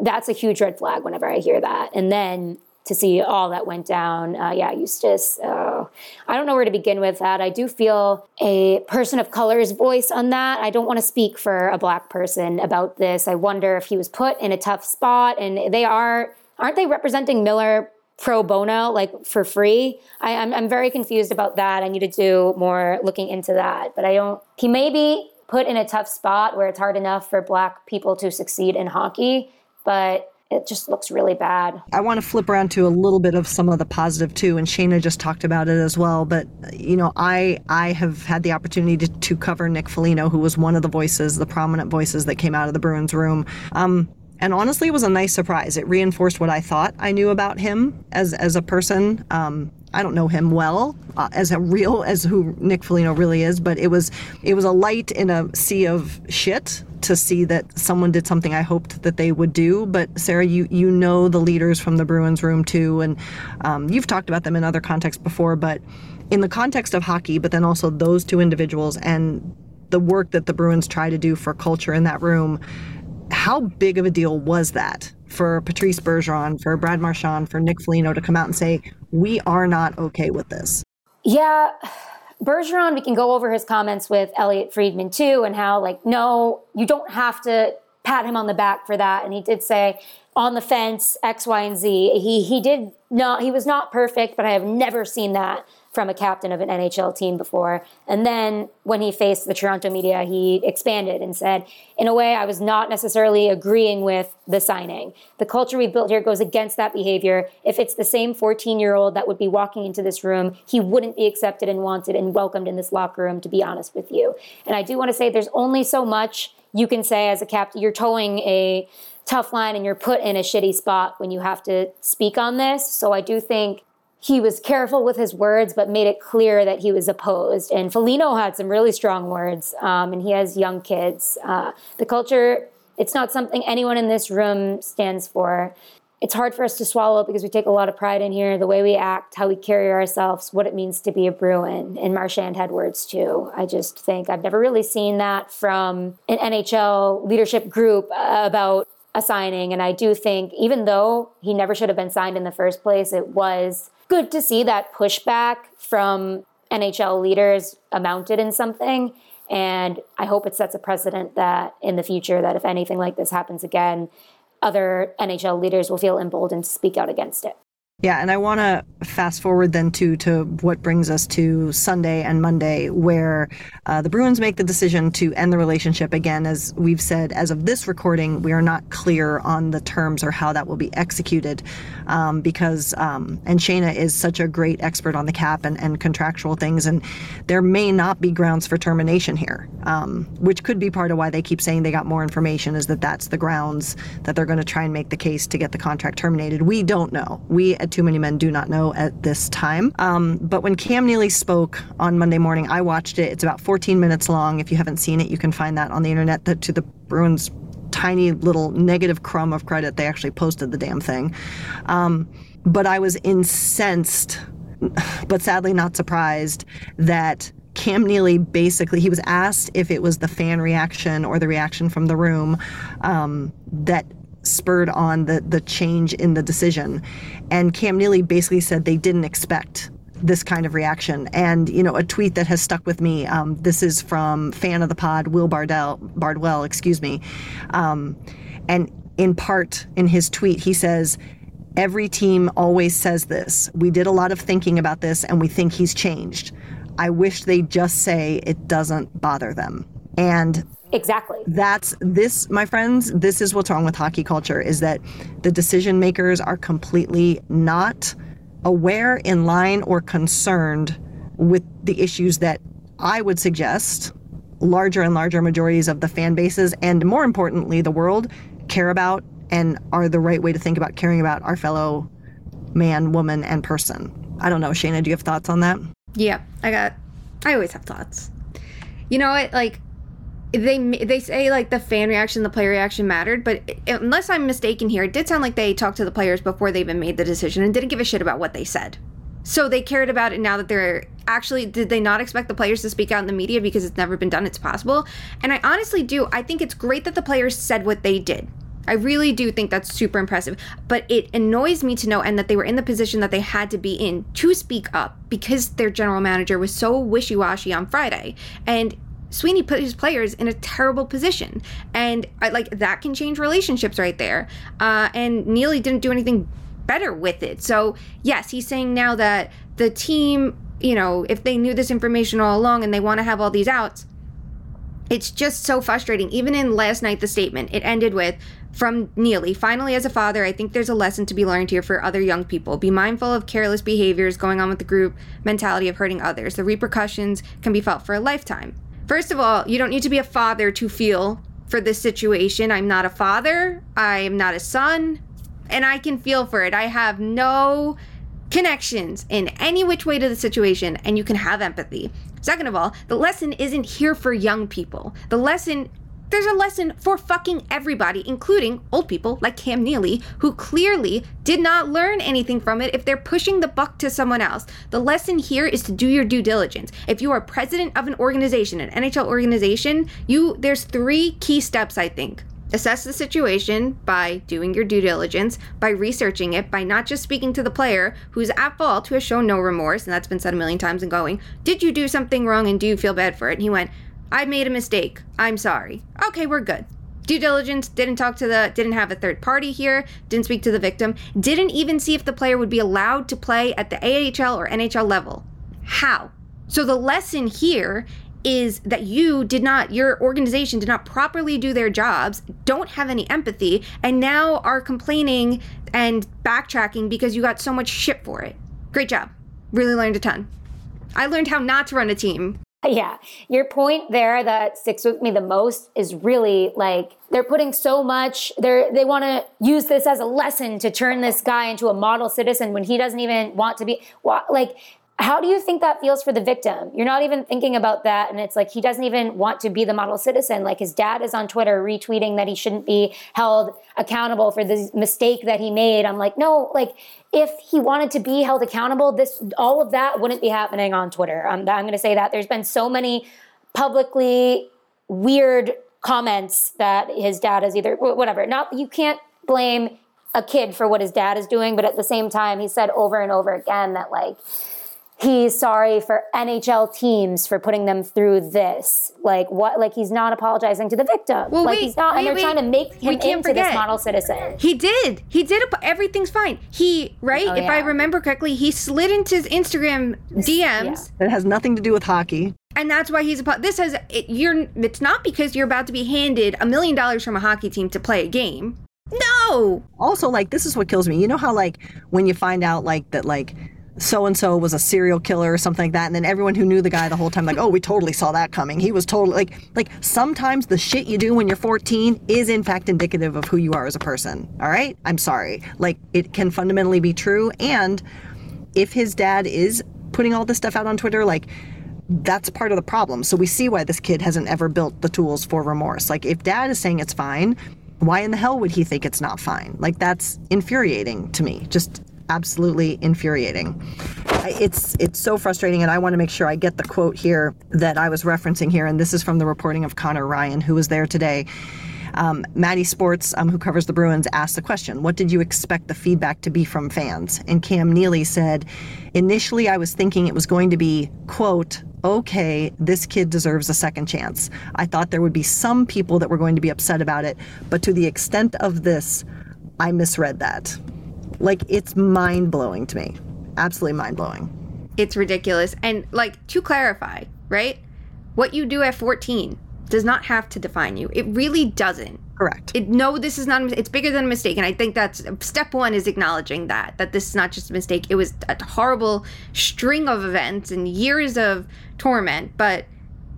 that's a huge red flag whenever I hear that. And then to see all that went down. Uh, yeah, Eustace, uh, I don't know where to begin with that. I do feel a person of color's voice on that. I don't want to speak for a black person about this. I wonder if he was put in a tough spot and they are, aren't they representing Miller pro bono, like for free? I, I'm, I'm very confused about that. I need to do more looking into that, but I don't, he may be put in a tough spot where it's hard enough for black people to succeed in hockey, but it just looks really bad. I want to flip around to a little bit of some of the positive too, and Shayna just talked about it as well. But you know, I I have had the opportunity to, to cover Nick Foligno, who was one of the voices, the prominent voices that came out of the Bruins room. Um, and honestly, it was a nice surprise. It reinforced what I thought I knew about him as as a person. Um, I don't know him well uh, as a real as who Nick Foligno really is, but it was it was a light in a sea of shit to see that someone did something I hoped that they would do. But Sarah, you you know the leaders from the Bruins room too, and um, you've talked about them in other contexts before, but in the context of hockey, but then also those two individuals and the work that the Bruins try to do for culture in that room. How big of a deal was that for Patrice Bergeron, for Brad Marchand, for Nick Foligno to come out and say, we are not okay with this? Yeah. Bergeron, we can go over his comments with Elliotte Friedman too, and how, like, no, you don't have to pat him on the back for that. And he did say, on the fence, X, Y, and Z. He he did not he was not perfect, but I have never seen that from a captain of an NHL team before. And then when he faced the Toronto media, he expanded and said, in a way, I was not necessarily agreeing with the signing. The culture we've built here goes against that behavior. If it's the same 14 year old that would be walking into this room, he wouldn't be accepted and wanted and welcomed in this locker room, to be honest with you. And I do want to say there's only so much you can say as a captain. You're towing a tough line and you're put in a shitty spot when you have to speak on this. So I do think he was careful with his words, but made it clear that he was opposed. And Foligno had some really strong words, um, and he has young kids. Uh, the culture, it's not something anyone in this room stands for. It's hard for us to swallow because we take a lot of pride in here, the way we act, how we carry ourselves, what it means to be a Bruin. And Marchand had words too. I just think I've never really seen that from an NHL leadership group about a signing. And I do think, even though he never should have been signed in the first place, it was good to see that pushback from NHL leaders amounted in something. And I hope it sets a precedent that in the future, that if anything like this happens again, other NHL leaders will feel emboldened to speak out against it. Yeah, and I want to fast forward then too to what brings us to Sunday and Monday, where uh, the Bruins make the decision to end the relationship. Again, as we've said, as of this recording, we are not clear on the terms or how that will be executed, um, because um, and Shayna is such a great expert on the cap and, and contractual things, and there may not be grounds for termination here, um, which could be part of why they keep saying they got more information. Is that that's the grounds that they're going to try and make the case to get the contract terminated? We don't know. We at Too Many Men do not know at this time. Um, but when Cam Neely spoke on Monday morning, I watched it. It's about 14 minutes long. If you haven't seen it, you can find that on the internet. The, to the Bruins' tiny little negative crumb of credit, they actually posted the damn thing. Um, but I was incensed, but sadly not surprised that Cam Neely basically he was asked if it was the fan reaction or the reaction from the room um, that spurred on the the change in the decision. And Cam Neely basically said they didn't expect this kind of reaction. And you know, a tweet that has stuck with me. Um, this is from fan of the pod Will Bardell Bardwell, excuse me. Um, and in part in his tweet, he says. Every team always says this. We did a lot of thinking about this and we think he's changed. I wish they'd just say it doesn't bother them. And Exactly. That's this, my friends, this is what's wrong with hockey culture is that the decision makers are completely not aware, in line, or concerned with the issues that I would suggest larger and larger majorities of the fan bases and more importantly the world care about and are the right way to think about caring about our fellow man, woman, and person. I don't know, Shayna, do you have thoughts on that? Yeah, I got. I always have thoughts. You know what? Like, they they say like the fan reaction, the player reaction mattered, but unless I'm mistaken here, it did sound like they talked to the players before they even made the decision and didn't give a shit about what they said. So they cared about it now that they're actually did they not expect the players to speak out in the media because it's never been done? It's possible. And i honestly do i think it's great that the players said what they did. I really do think that's super impressive. But it annoys me to know and that they were in the position that they had to be in to speak up because their general manager was so wishy-washy on friday. And Sweeney put his players in a terrible position, and I, like that can change relationships right there. Uh, and Neely didn't do anything better with it. So yes, he's saying now that the team, you know, if they knew this information all along and they want to have all these outs, it's just so frustrating. Even in last night, the statement it ended with from Neely. Finally, as a father, I think there's a lesson to be learned here for other young people. Be mindful of careless behaviors going on with the group mentality of hurting others. The repercussions can be felt for a lifetime. First of all, you don't need to be a father to feel for this situation. I'm not a father, I am not a son, and I can feel for it. I have no connections in any which way to the situation and you can have empathy. Second of all, the lesson isn't here for young people. The lesson there's a lesson for fucking everybody, including old people like Cam Neely, who clearly did not learn anything from it if they're pushing the buck to someone else. The lesson here is to do your due diligence. If you are president of an organization, an NHL organization, you there's three key steps I think assess the situation by doing your due diligence, by researching it, by not just speaking to the player who's at fault, who has shown no remorse, and that's been said a million times, and going, Did you do something wrong and do you feel bad for it? And he went, I made a mistake. I'm sorry. Okay, we're good. Due diligence, didn't talk to the, didn't have a third party here, didn't speak to the victim, didn't even see if the player would be allowed to play at the AHL or NHL level. How? So the lesson here is that you did not, your organization did not properly do their jobs, don't have any empathy, and now are complaining and backtracking because you got so much shit for it. Great job. Really learned a ton. I learned how not to run a team. [LAUGHS] Yeah. Your point there that sticks with me the most is really like they're putting so much they're they want to use this as a lesson to turn this guy into a model citizen when he doesn't even want to be like how do you think that feels for the victim? You're not even thinking about that. And it's like he doesn't even want to be the model citizen. Like his dad is on Twitter retweeting that he shouldn't be held accountable for the mistake that he made. I'm like, no, like if he wanted to be held accountable, this all of that wouldn't be happening on Twitter. Um, I'm going to say that there's been so many publicly weird comments that his dad is either whatever. Not you can't blame a kid for what his dad is doing, but at the same time, he said over and over again that like he's sorry for NHL teams for putting them through this. Like what? Like he's not apologizing to the victim. Well, like wait, he's not, wait, and they're wait. trying to make him into forget. this model citizen. He did. He did. Everything's fine. He right. Oh, if yeah. I remember correctly, he slid into his Instagram DMs. Yeah. It has nothing to do with hockey. And that's why he's a. This has it, you're. It's not because you're about to be handed a million dollars from a hockey team to play a game. No. Also, like this is what kills me. You know how like when you find out like that like so and so was a serial killer or something like that and then everyone who knew the guy the whole time like oh we totally saw that coming. He was totally like like sometimes the shit you do when you're 14 is in fact indicative of who you are as a person all right? I'm sorry. Like it can fundamentally be true and if his dad is putting all this stuff out on twitter like that's part of the problem. So we see why this kid hasn't ever built the tools for remorse. Like if dad is saying it's fine why in the hell would he think it's not fine? Like that's infuriating to me. Just absolutely infuriating. It's it's so frustrating, and I want to make sure I get the quote here that I was referencing here, and this is from the reporting of Conor Ryan, who was there today. Um, Maddie Sports, um, who covers the Bruins, asked the question, What did you expect the feedback to be from fans? And Cam Neely said, Initially, I was thinking it was going to be, quote, okay, this kid deserves a second chance. I thought there would be some people that were going to be upset about it, but to the extent of this, I misread that. Like it's mind blowing to me. Absolutely mind blowing. It's ridiculous. And like to clarify, right? What you do at 14 does not have to define you. It really doesn't. Correct. It, no, this is not. It's bigger than a mistake, and I think that's step one is acknowledging that that this is not just a mistake. It was a horrible string of events and years of torment. But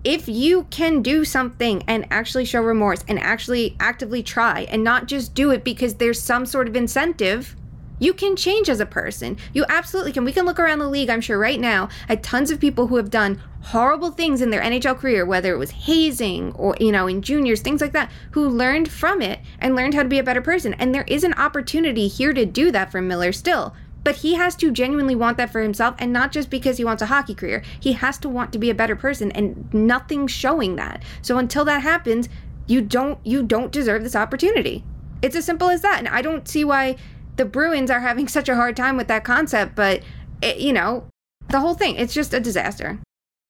if you can do something and actually show remorse and actually actively try and not just do it because there's some sort of incentive, you can change as a person. You absolutely can. We can look around the league, I'm sure, right now, at tons of people who have done horrible things in their NHL career, whether it was hazing or, you know, in juniors, things like that, who learned from it and learned how to be a better person. And there is an opportunity here to do that for Miller still. But he has to genuinely want that for himself and not just because he wants a hockey career. He has to want to be a better person and nothing's showing that. So until that happens, you don't you don't deserve this opportunity. It's as simple as that. And I don't see why the Bruins are having [LAUGHS] such a hard time with that concept, but it, you know, the whole thing, it's just a disaster.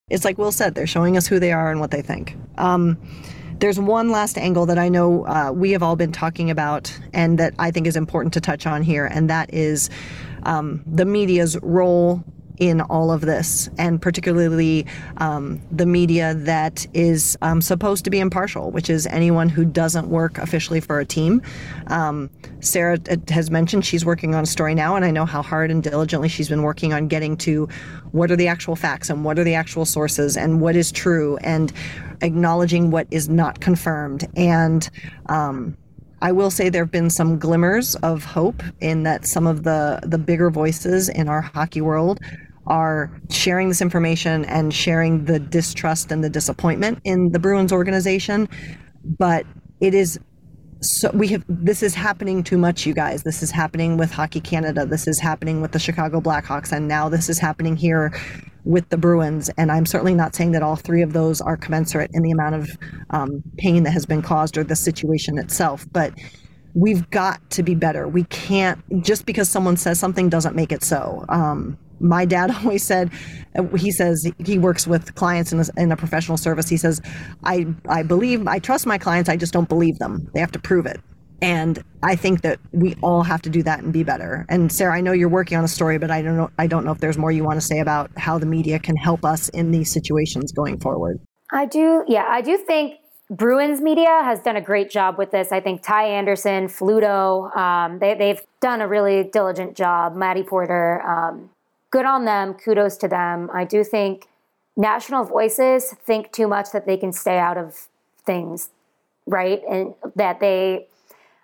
It's like Will said, they're showing us who they are and what they think. Um, there's one last angle that I know uh, we have all been talking about and that I think is important to touch on here, and that is um, the media's role in all of this, and particularly um, the media that is um, supposed to be impartial, which is anyone who doesn't work officially for a team. Um, Sarah has mentioned she's working on a story now, and I know how hard and diligently she's been working on getting to what are the actual facts and what are the actual sources and what is true and acknowledging what is not confirmed and um, I will say there have been some glimmers of hope in that some of the the bigger voices in our hockey world are sharing this information and sharing the distrust and the disappointment in the Bruins organization. But it is so we have this is happening too much you guys. This is happening with hockey canada. This is happening with the chicago blackhawks. And now this is happening here with the bruins. And i'm certainly not saying that all three of those are commensurate in the amount of um, pain that has been caused or the situation itself. But we've got to be better. We can't just because someone says something doesn't make it so. Um, my dad [LAUGHS] always said he says he works with clients in a, in a professional service. He says i i believe i trust my clients i just don't believe them. They have to prove it. And i think that we all have to do that and be better. And sarah i know you're working on a story but i don't know i don't know if there's more you want to say about how the media can help us in these situations going forward. I do, yeah, I do think Bruins media has done a great job with this. I think Ty Anderson, Fluto, um, they, they've done a really diligent job. Maddie Porter, um, good on them. Kudos to them. I do think national voices think too much that they can stay out of things, right? And that they,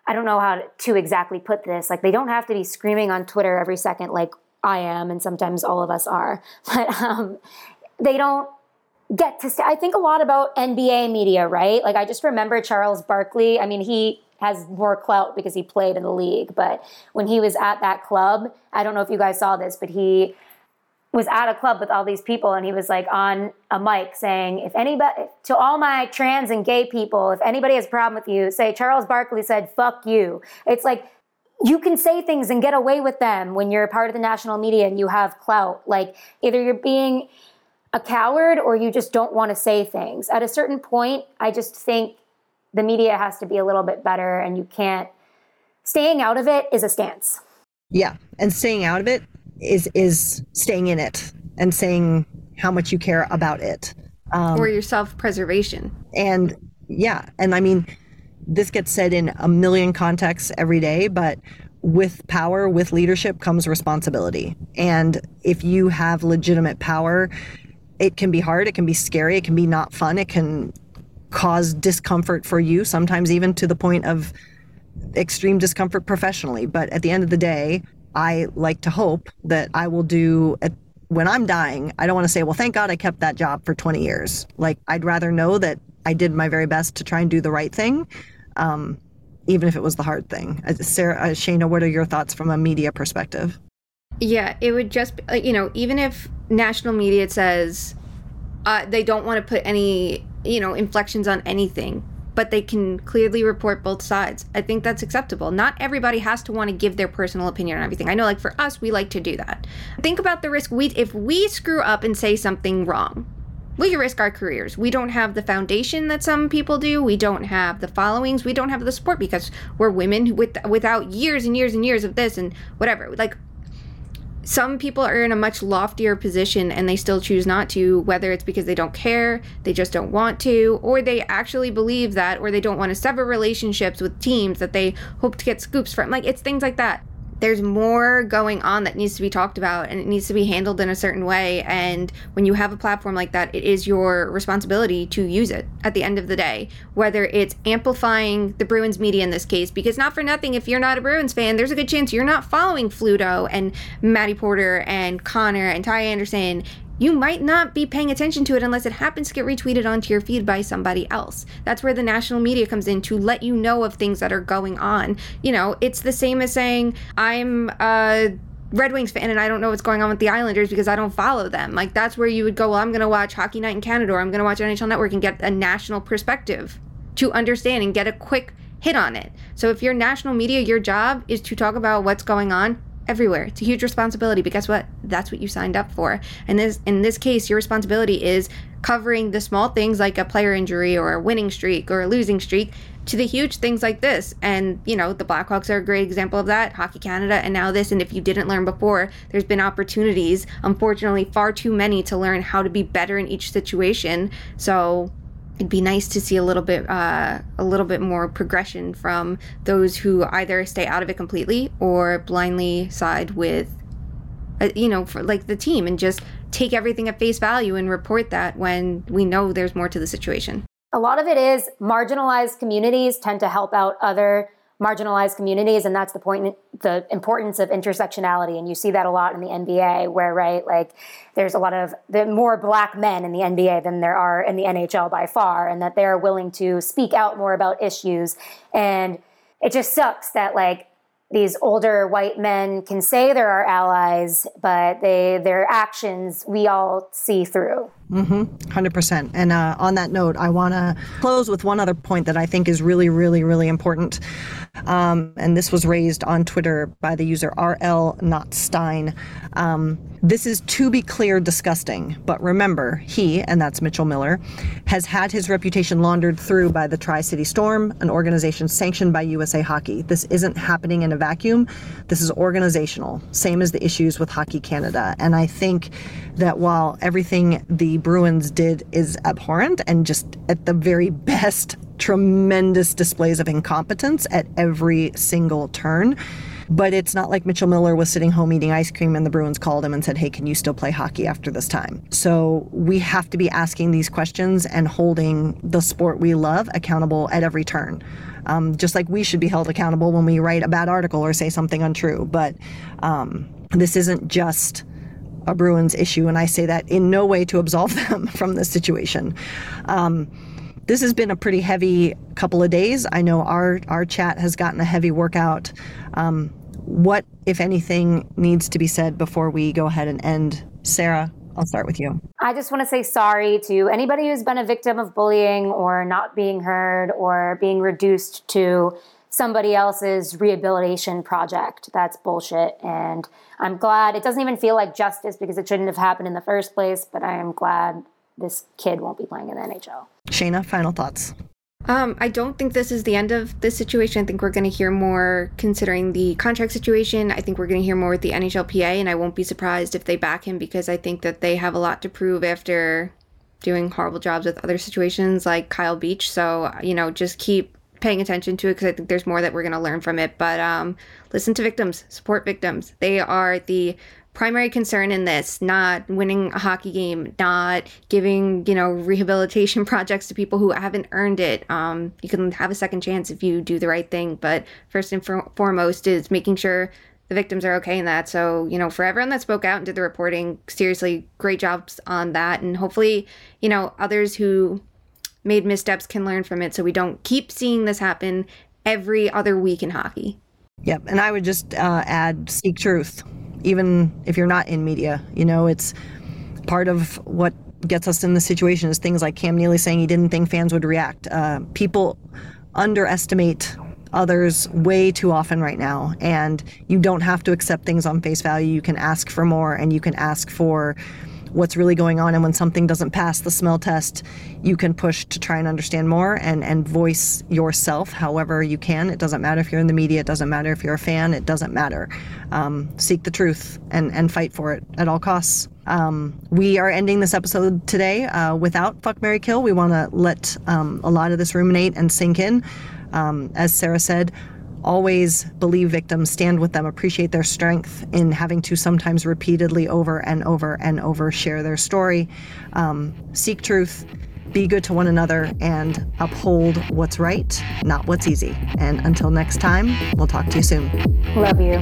I don't know how to exactly put this. Like they don't have to be screaming on Twitter every second, like I am, and sometimes all of us are. [LAUGHS] But um, they don't get to. St- I think a lot about NBA media, right? Like I just remember Charles Barkley. I mean, he has more clout because he played in the league. But when he was at that club, I don't know if you guys saw this, but he was at a club with all these people and he was like on a mic saying, if anybody, to all my trans and gay people, if anybody has a problem with you, say Charles Barkley said, fuck you. It's like, you can say things and get away with them when you're a part of the national media and you have clout. Like either you're being a coward or you just don't want to say things. At a certain point, I just think the media has to be a little bit better and you can't staying out of it is a stance. Yeah and staying out of it is is staying in it and saying how much you care about it. Um, or your self-preservation. and yeah and i mean this gets said in a million contexts every day but with power with leadership comes responsibility. And if you have legitimate power it can be hard it can be scary it can be not fun it can cause discomfort for you, sometimes even to the point of extreme discomfort professionally. But at the end of the day, I like to hope that I will do when I'm dying. I don't want to say, well, thank God I kept that job for 20 years. Like, I'd rather know that I did my very best to try and do the right thing, um, even if it was the hard thing. Uh, Sarah, uh, Shayna, what are your thoughts from a media perspective? Yeah, it would just, you know, even if national media says uh, they don't want to put any you know, inflections on anything, but they can clearly report both sides. I think that's acceptable. Not everybody has to want to give their personal opinion on everything. I know, like for us, we like to do that. Think about the risk. We, if we screw up and say something wrong, we risk our careers. We don't have the foundation that some people do. We don't have the followings. We don't have the support because we're women with without years and years and years of this and whatever. Like some people are in a much loftier position and they still choose not to, whether it's because they don't care, they just don't want to, or they actually believe that, or they don't want to sever relationships with teams that they hope to get scoops from. Like, it's things like that there's more going on that needs to be talked about and it needs to be handled in a certain way. And when you have a platform like that, it is your responsibility to use it at the end of the day, whether it's amplifying the Bruins media in this case, because not for nothing, if you're not a Bruins fan, there's a good chance you're not following Fluto and Maddie Porter and Conor and Ty Anderson you might not be paying attention to it unless it happens to get retweeted onto your feed by somebody else. That's where the national media comes in to let you know of things that are going on. You know, it's the same as saying, I'm a Red Wings fan and I don't know what's going on with the Islanders because I don't follow them. Like, that's where you would go, well, I'm going to watch Hockey Night in Canada or I'm going to watch NHL Network and get a national perspective to understand and get a quick hit on it. So if you're national media, your job is to talk about what's going on everywhere. It's a huge responsibility, but guess what? That's what you signed up for. And this in this case, your responsibility is covering the small things like a player injury or a winning streak or a losing streak to the huge things like this. And, you know, the Blackhawks are a great example of that, Hockey Canada, and now this. And if you didn't learn before, there's been opportunities, unfortunately, far too many to learn how to be better in each situation. So it'd be nice to see a little bit uh, a little bit more progression from those who either stay out of it completely or blindly side with uh, you know for like the team and just take everything at face value and report that when we know there's more to the situation. A lot of it is marginalized communities tend to help out other marginalized communities and that's the point the importance of intersectionality and you see that a lot in the NBA where right like there's a lot of the more black men in the NBA than there are in the NHL by far and that they're willing to speak out more about issues and it just sucks that like these older white men can say they're our allies, but they their actions we all see through. Mm-hmm. Hundred percent. And uh, on that note, I want to close with one other point that I think is really, really, really important. Um, and this was raised on Twitter by the user RL Not Stein. Um, this is to be clear disgusting, but remember, he, and that's Mitchell Miller, has had his reputation laundered through by the Tri City Storm, an organization sanctioned by USA Hockey. This isn't happening in a vacuum. This is organizational, same as the issues with Hockey Canada. And I think that while everything the Bruins did is abhorrent and just at the very [LAUGHS] best, tremendous displays of incompetence at every single turn. But it's not like Mitchell Miller was sitting home eating ice cream and the Bruins called him and said, Hey, can you still play hockey after this time? So we have to be asking these questions and holding the sport we love accountable at every turn. Um, just like we should be held accountable when we write a bad article or say something untrue. But um, this isn't just a Bruins issue, and I say that in no way to absolve [LAUGHS] them from this situation. Um, this has been a pretty heavy couple of days. I know our our chat has gotten a heavy workout. Um, what, if anything, needs to be said before we go ahead and end? Sarah, I'll start with you. I just want to say sorry to anybody who's been a victim of bullying or not being heard or being reduced to somebody else's rehabilitation project. That's bullshit. And I'm glad it doesn't even feel like justice because it shouldn't have happened in the first place, but I am glad this kid won't be playing in the NHL. Shayna, final thoughts. Um, I don't think this is the end of this situation. I think we're going to hear more considering the contract situation. I think we're going to hear more with the NHLPA, and I won't be surprised if they back him because I think that they have a lot to prove after doing horrible jobs with other situations like Kyle Beach. So, you know, just keep paying attention to it because I think there's more that we're going to learn from it. But um, listen to victims, support victims. They are the primary concern in this not winning a hockey game not giving you know rehabilitation [LAUGHS] projects to people who haven't earned it. Um, you can have a second chance if you do the right thing but first and for- foremost is making sure the victims are okay in that. So you know for everyone that spoke out and did the reporting seriously great jobs on that. And hopefully you know others who made missteps can learn from it. So we don't keep seeing this happen every other week in hockey. Yep. And I would just uh, add seek truth, even if you're not in media. You know, it's part of what gets us in the situation is things like Cam Neely saying he didn't think fans would react. Uh, people underestimate others way too often right now. And you don't have to accept things on face value. You can ask for more and you can ask for what's really going on. And when something doesn't pass the smell test, you can push to try and understand more and, and voice yourself however you can. It doesn't matter if you're in the media, it doesn't matter if you're a fan, it doesn't matter. Um, seek the truth and, and fight for it at all costs. Um, we are ending this episode today uh, without Fuck Mary Kill. We want to let um, a lot of this ruminate and sink in. Um, as Sarah said, always believe victims, stand with them, appreciate their strength in having to sometimes repeatedly over and over and over share their story, um, seek truth, be good to one another, and uphold what's right, not what's easy. And until next time, we'll talk to you soon. Love you.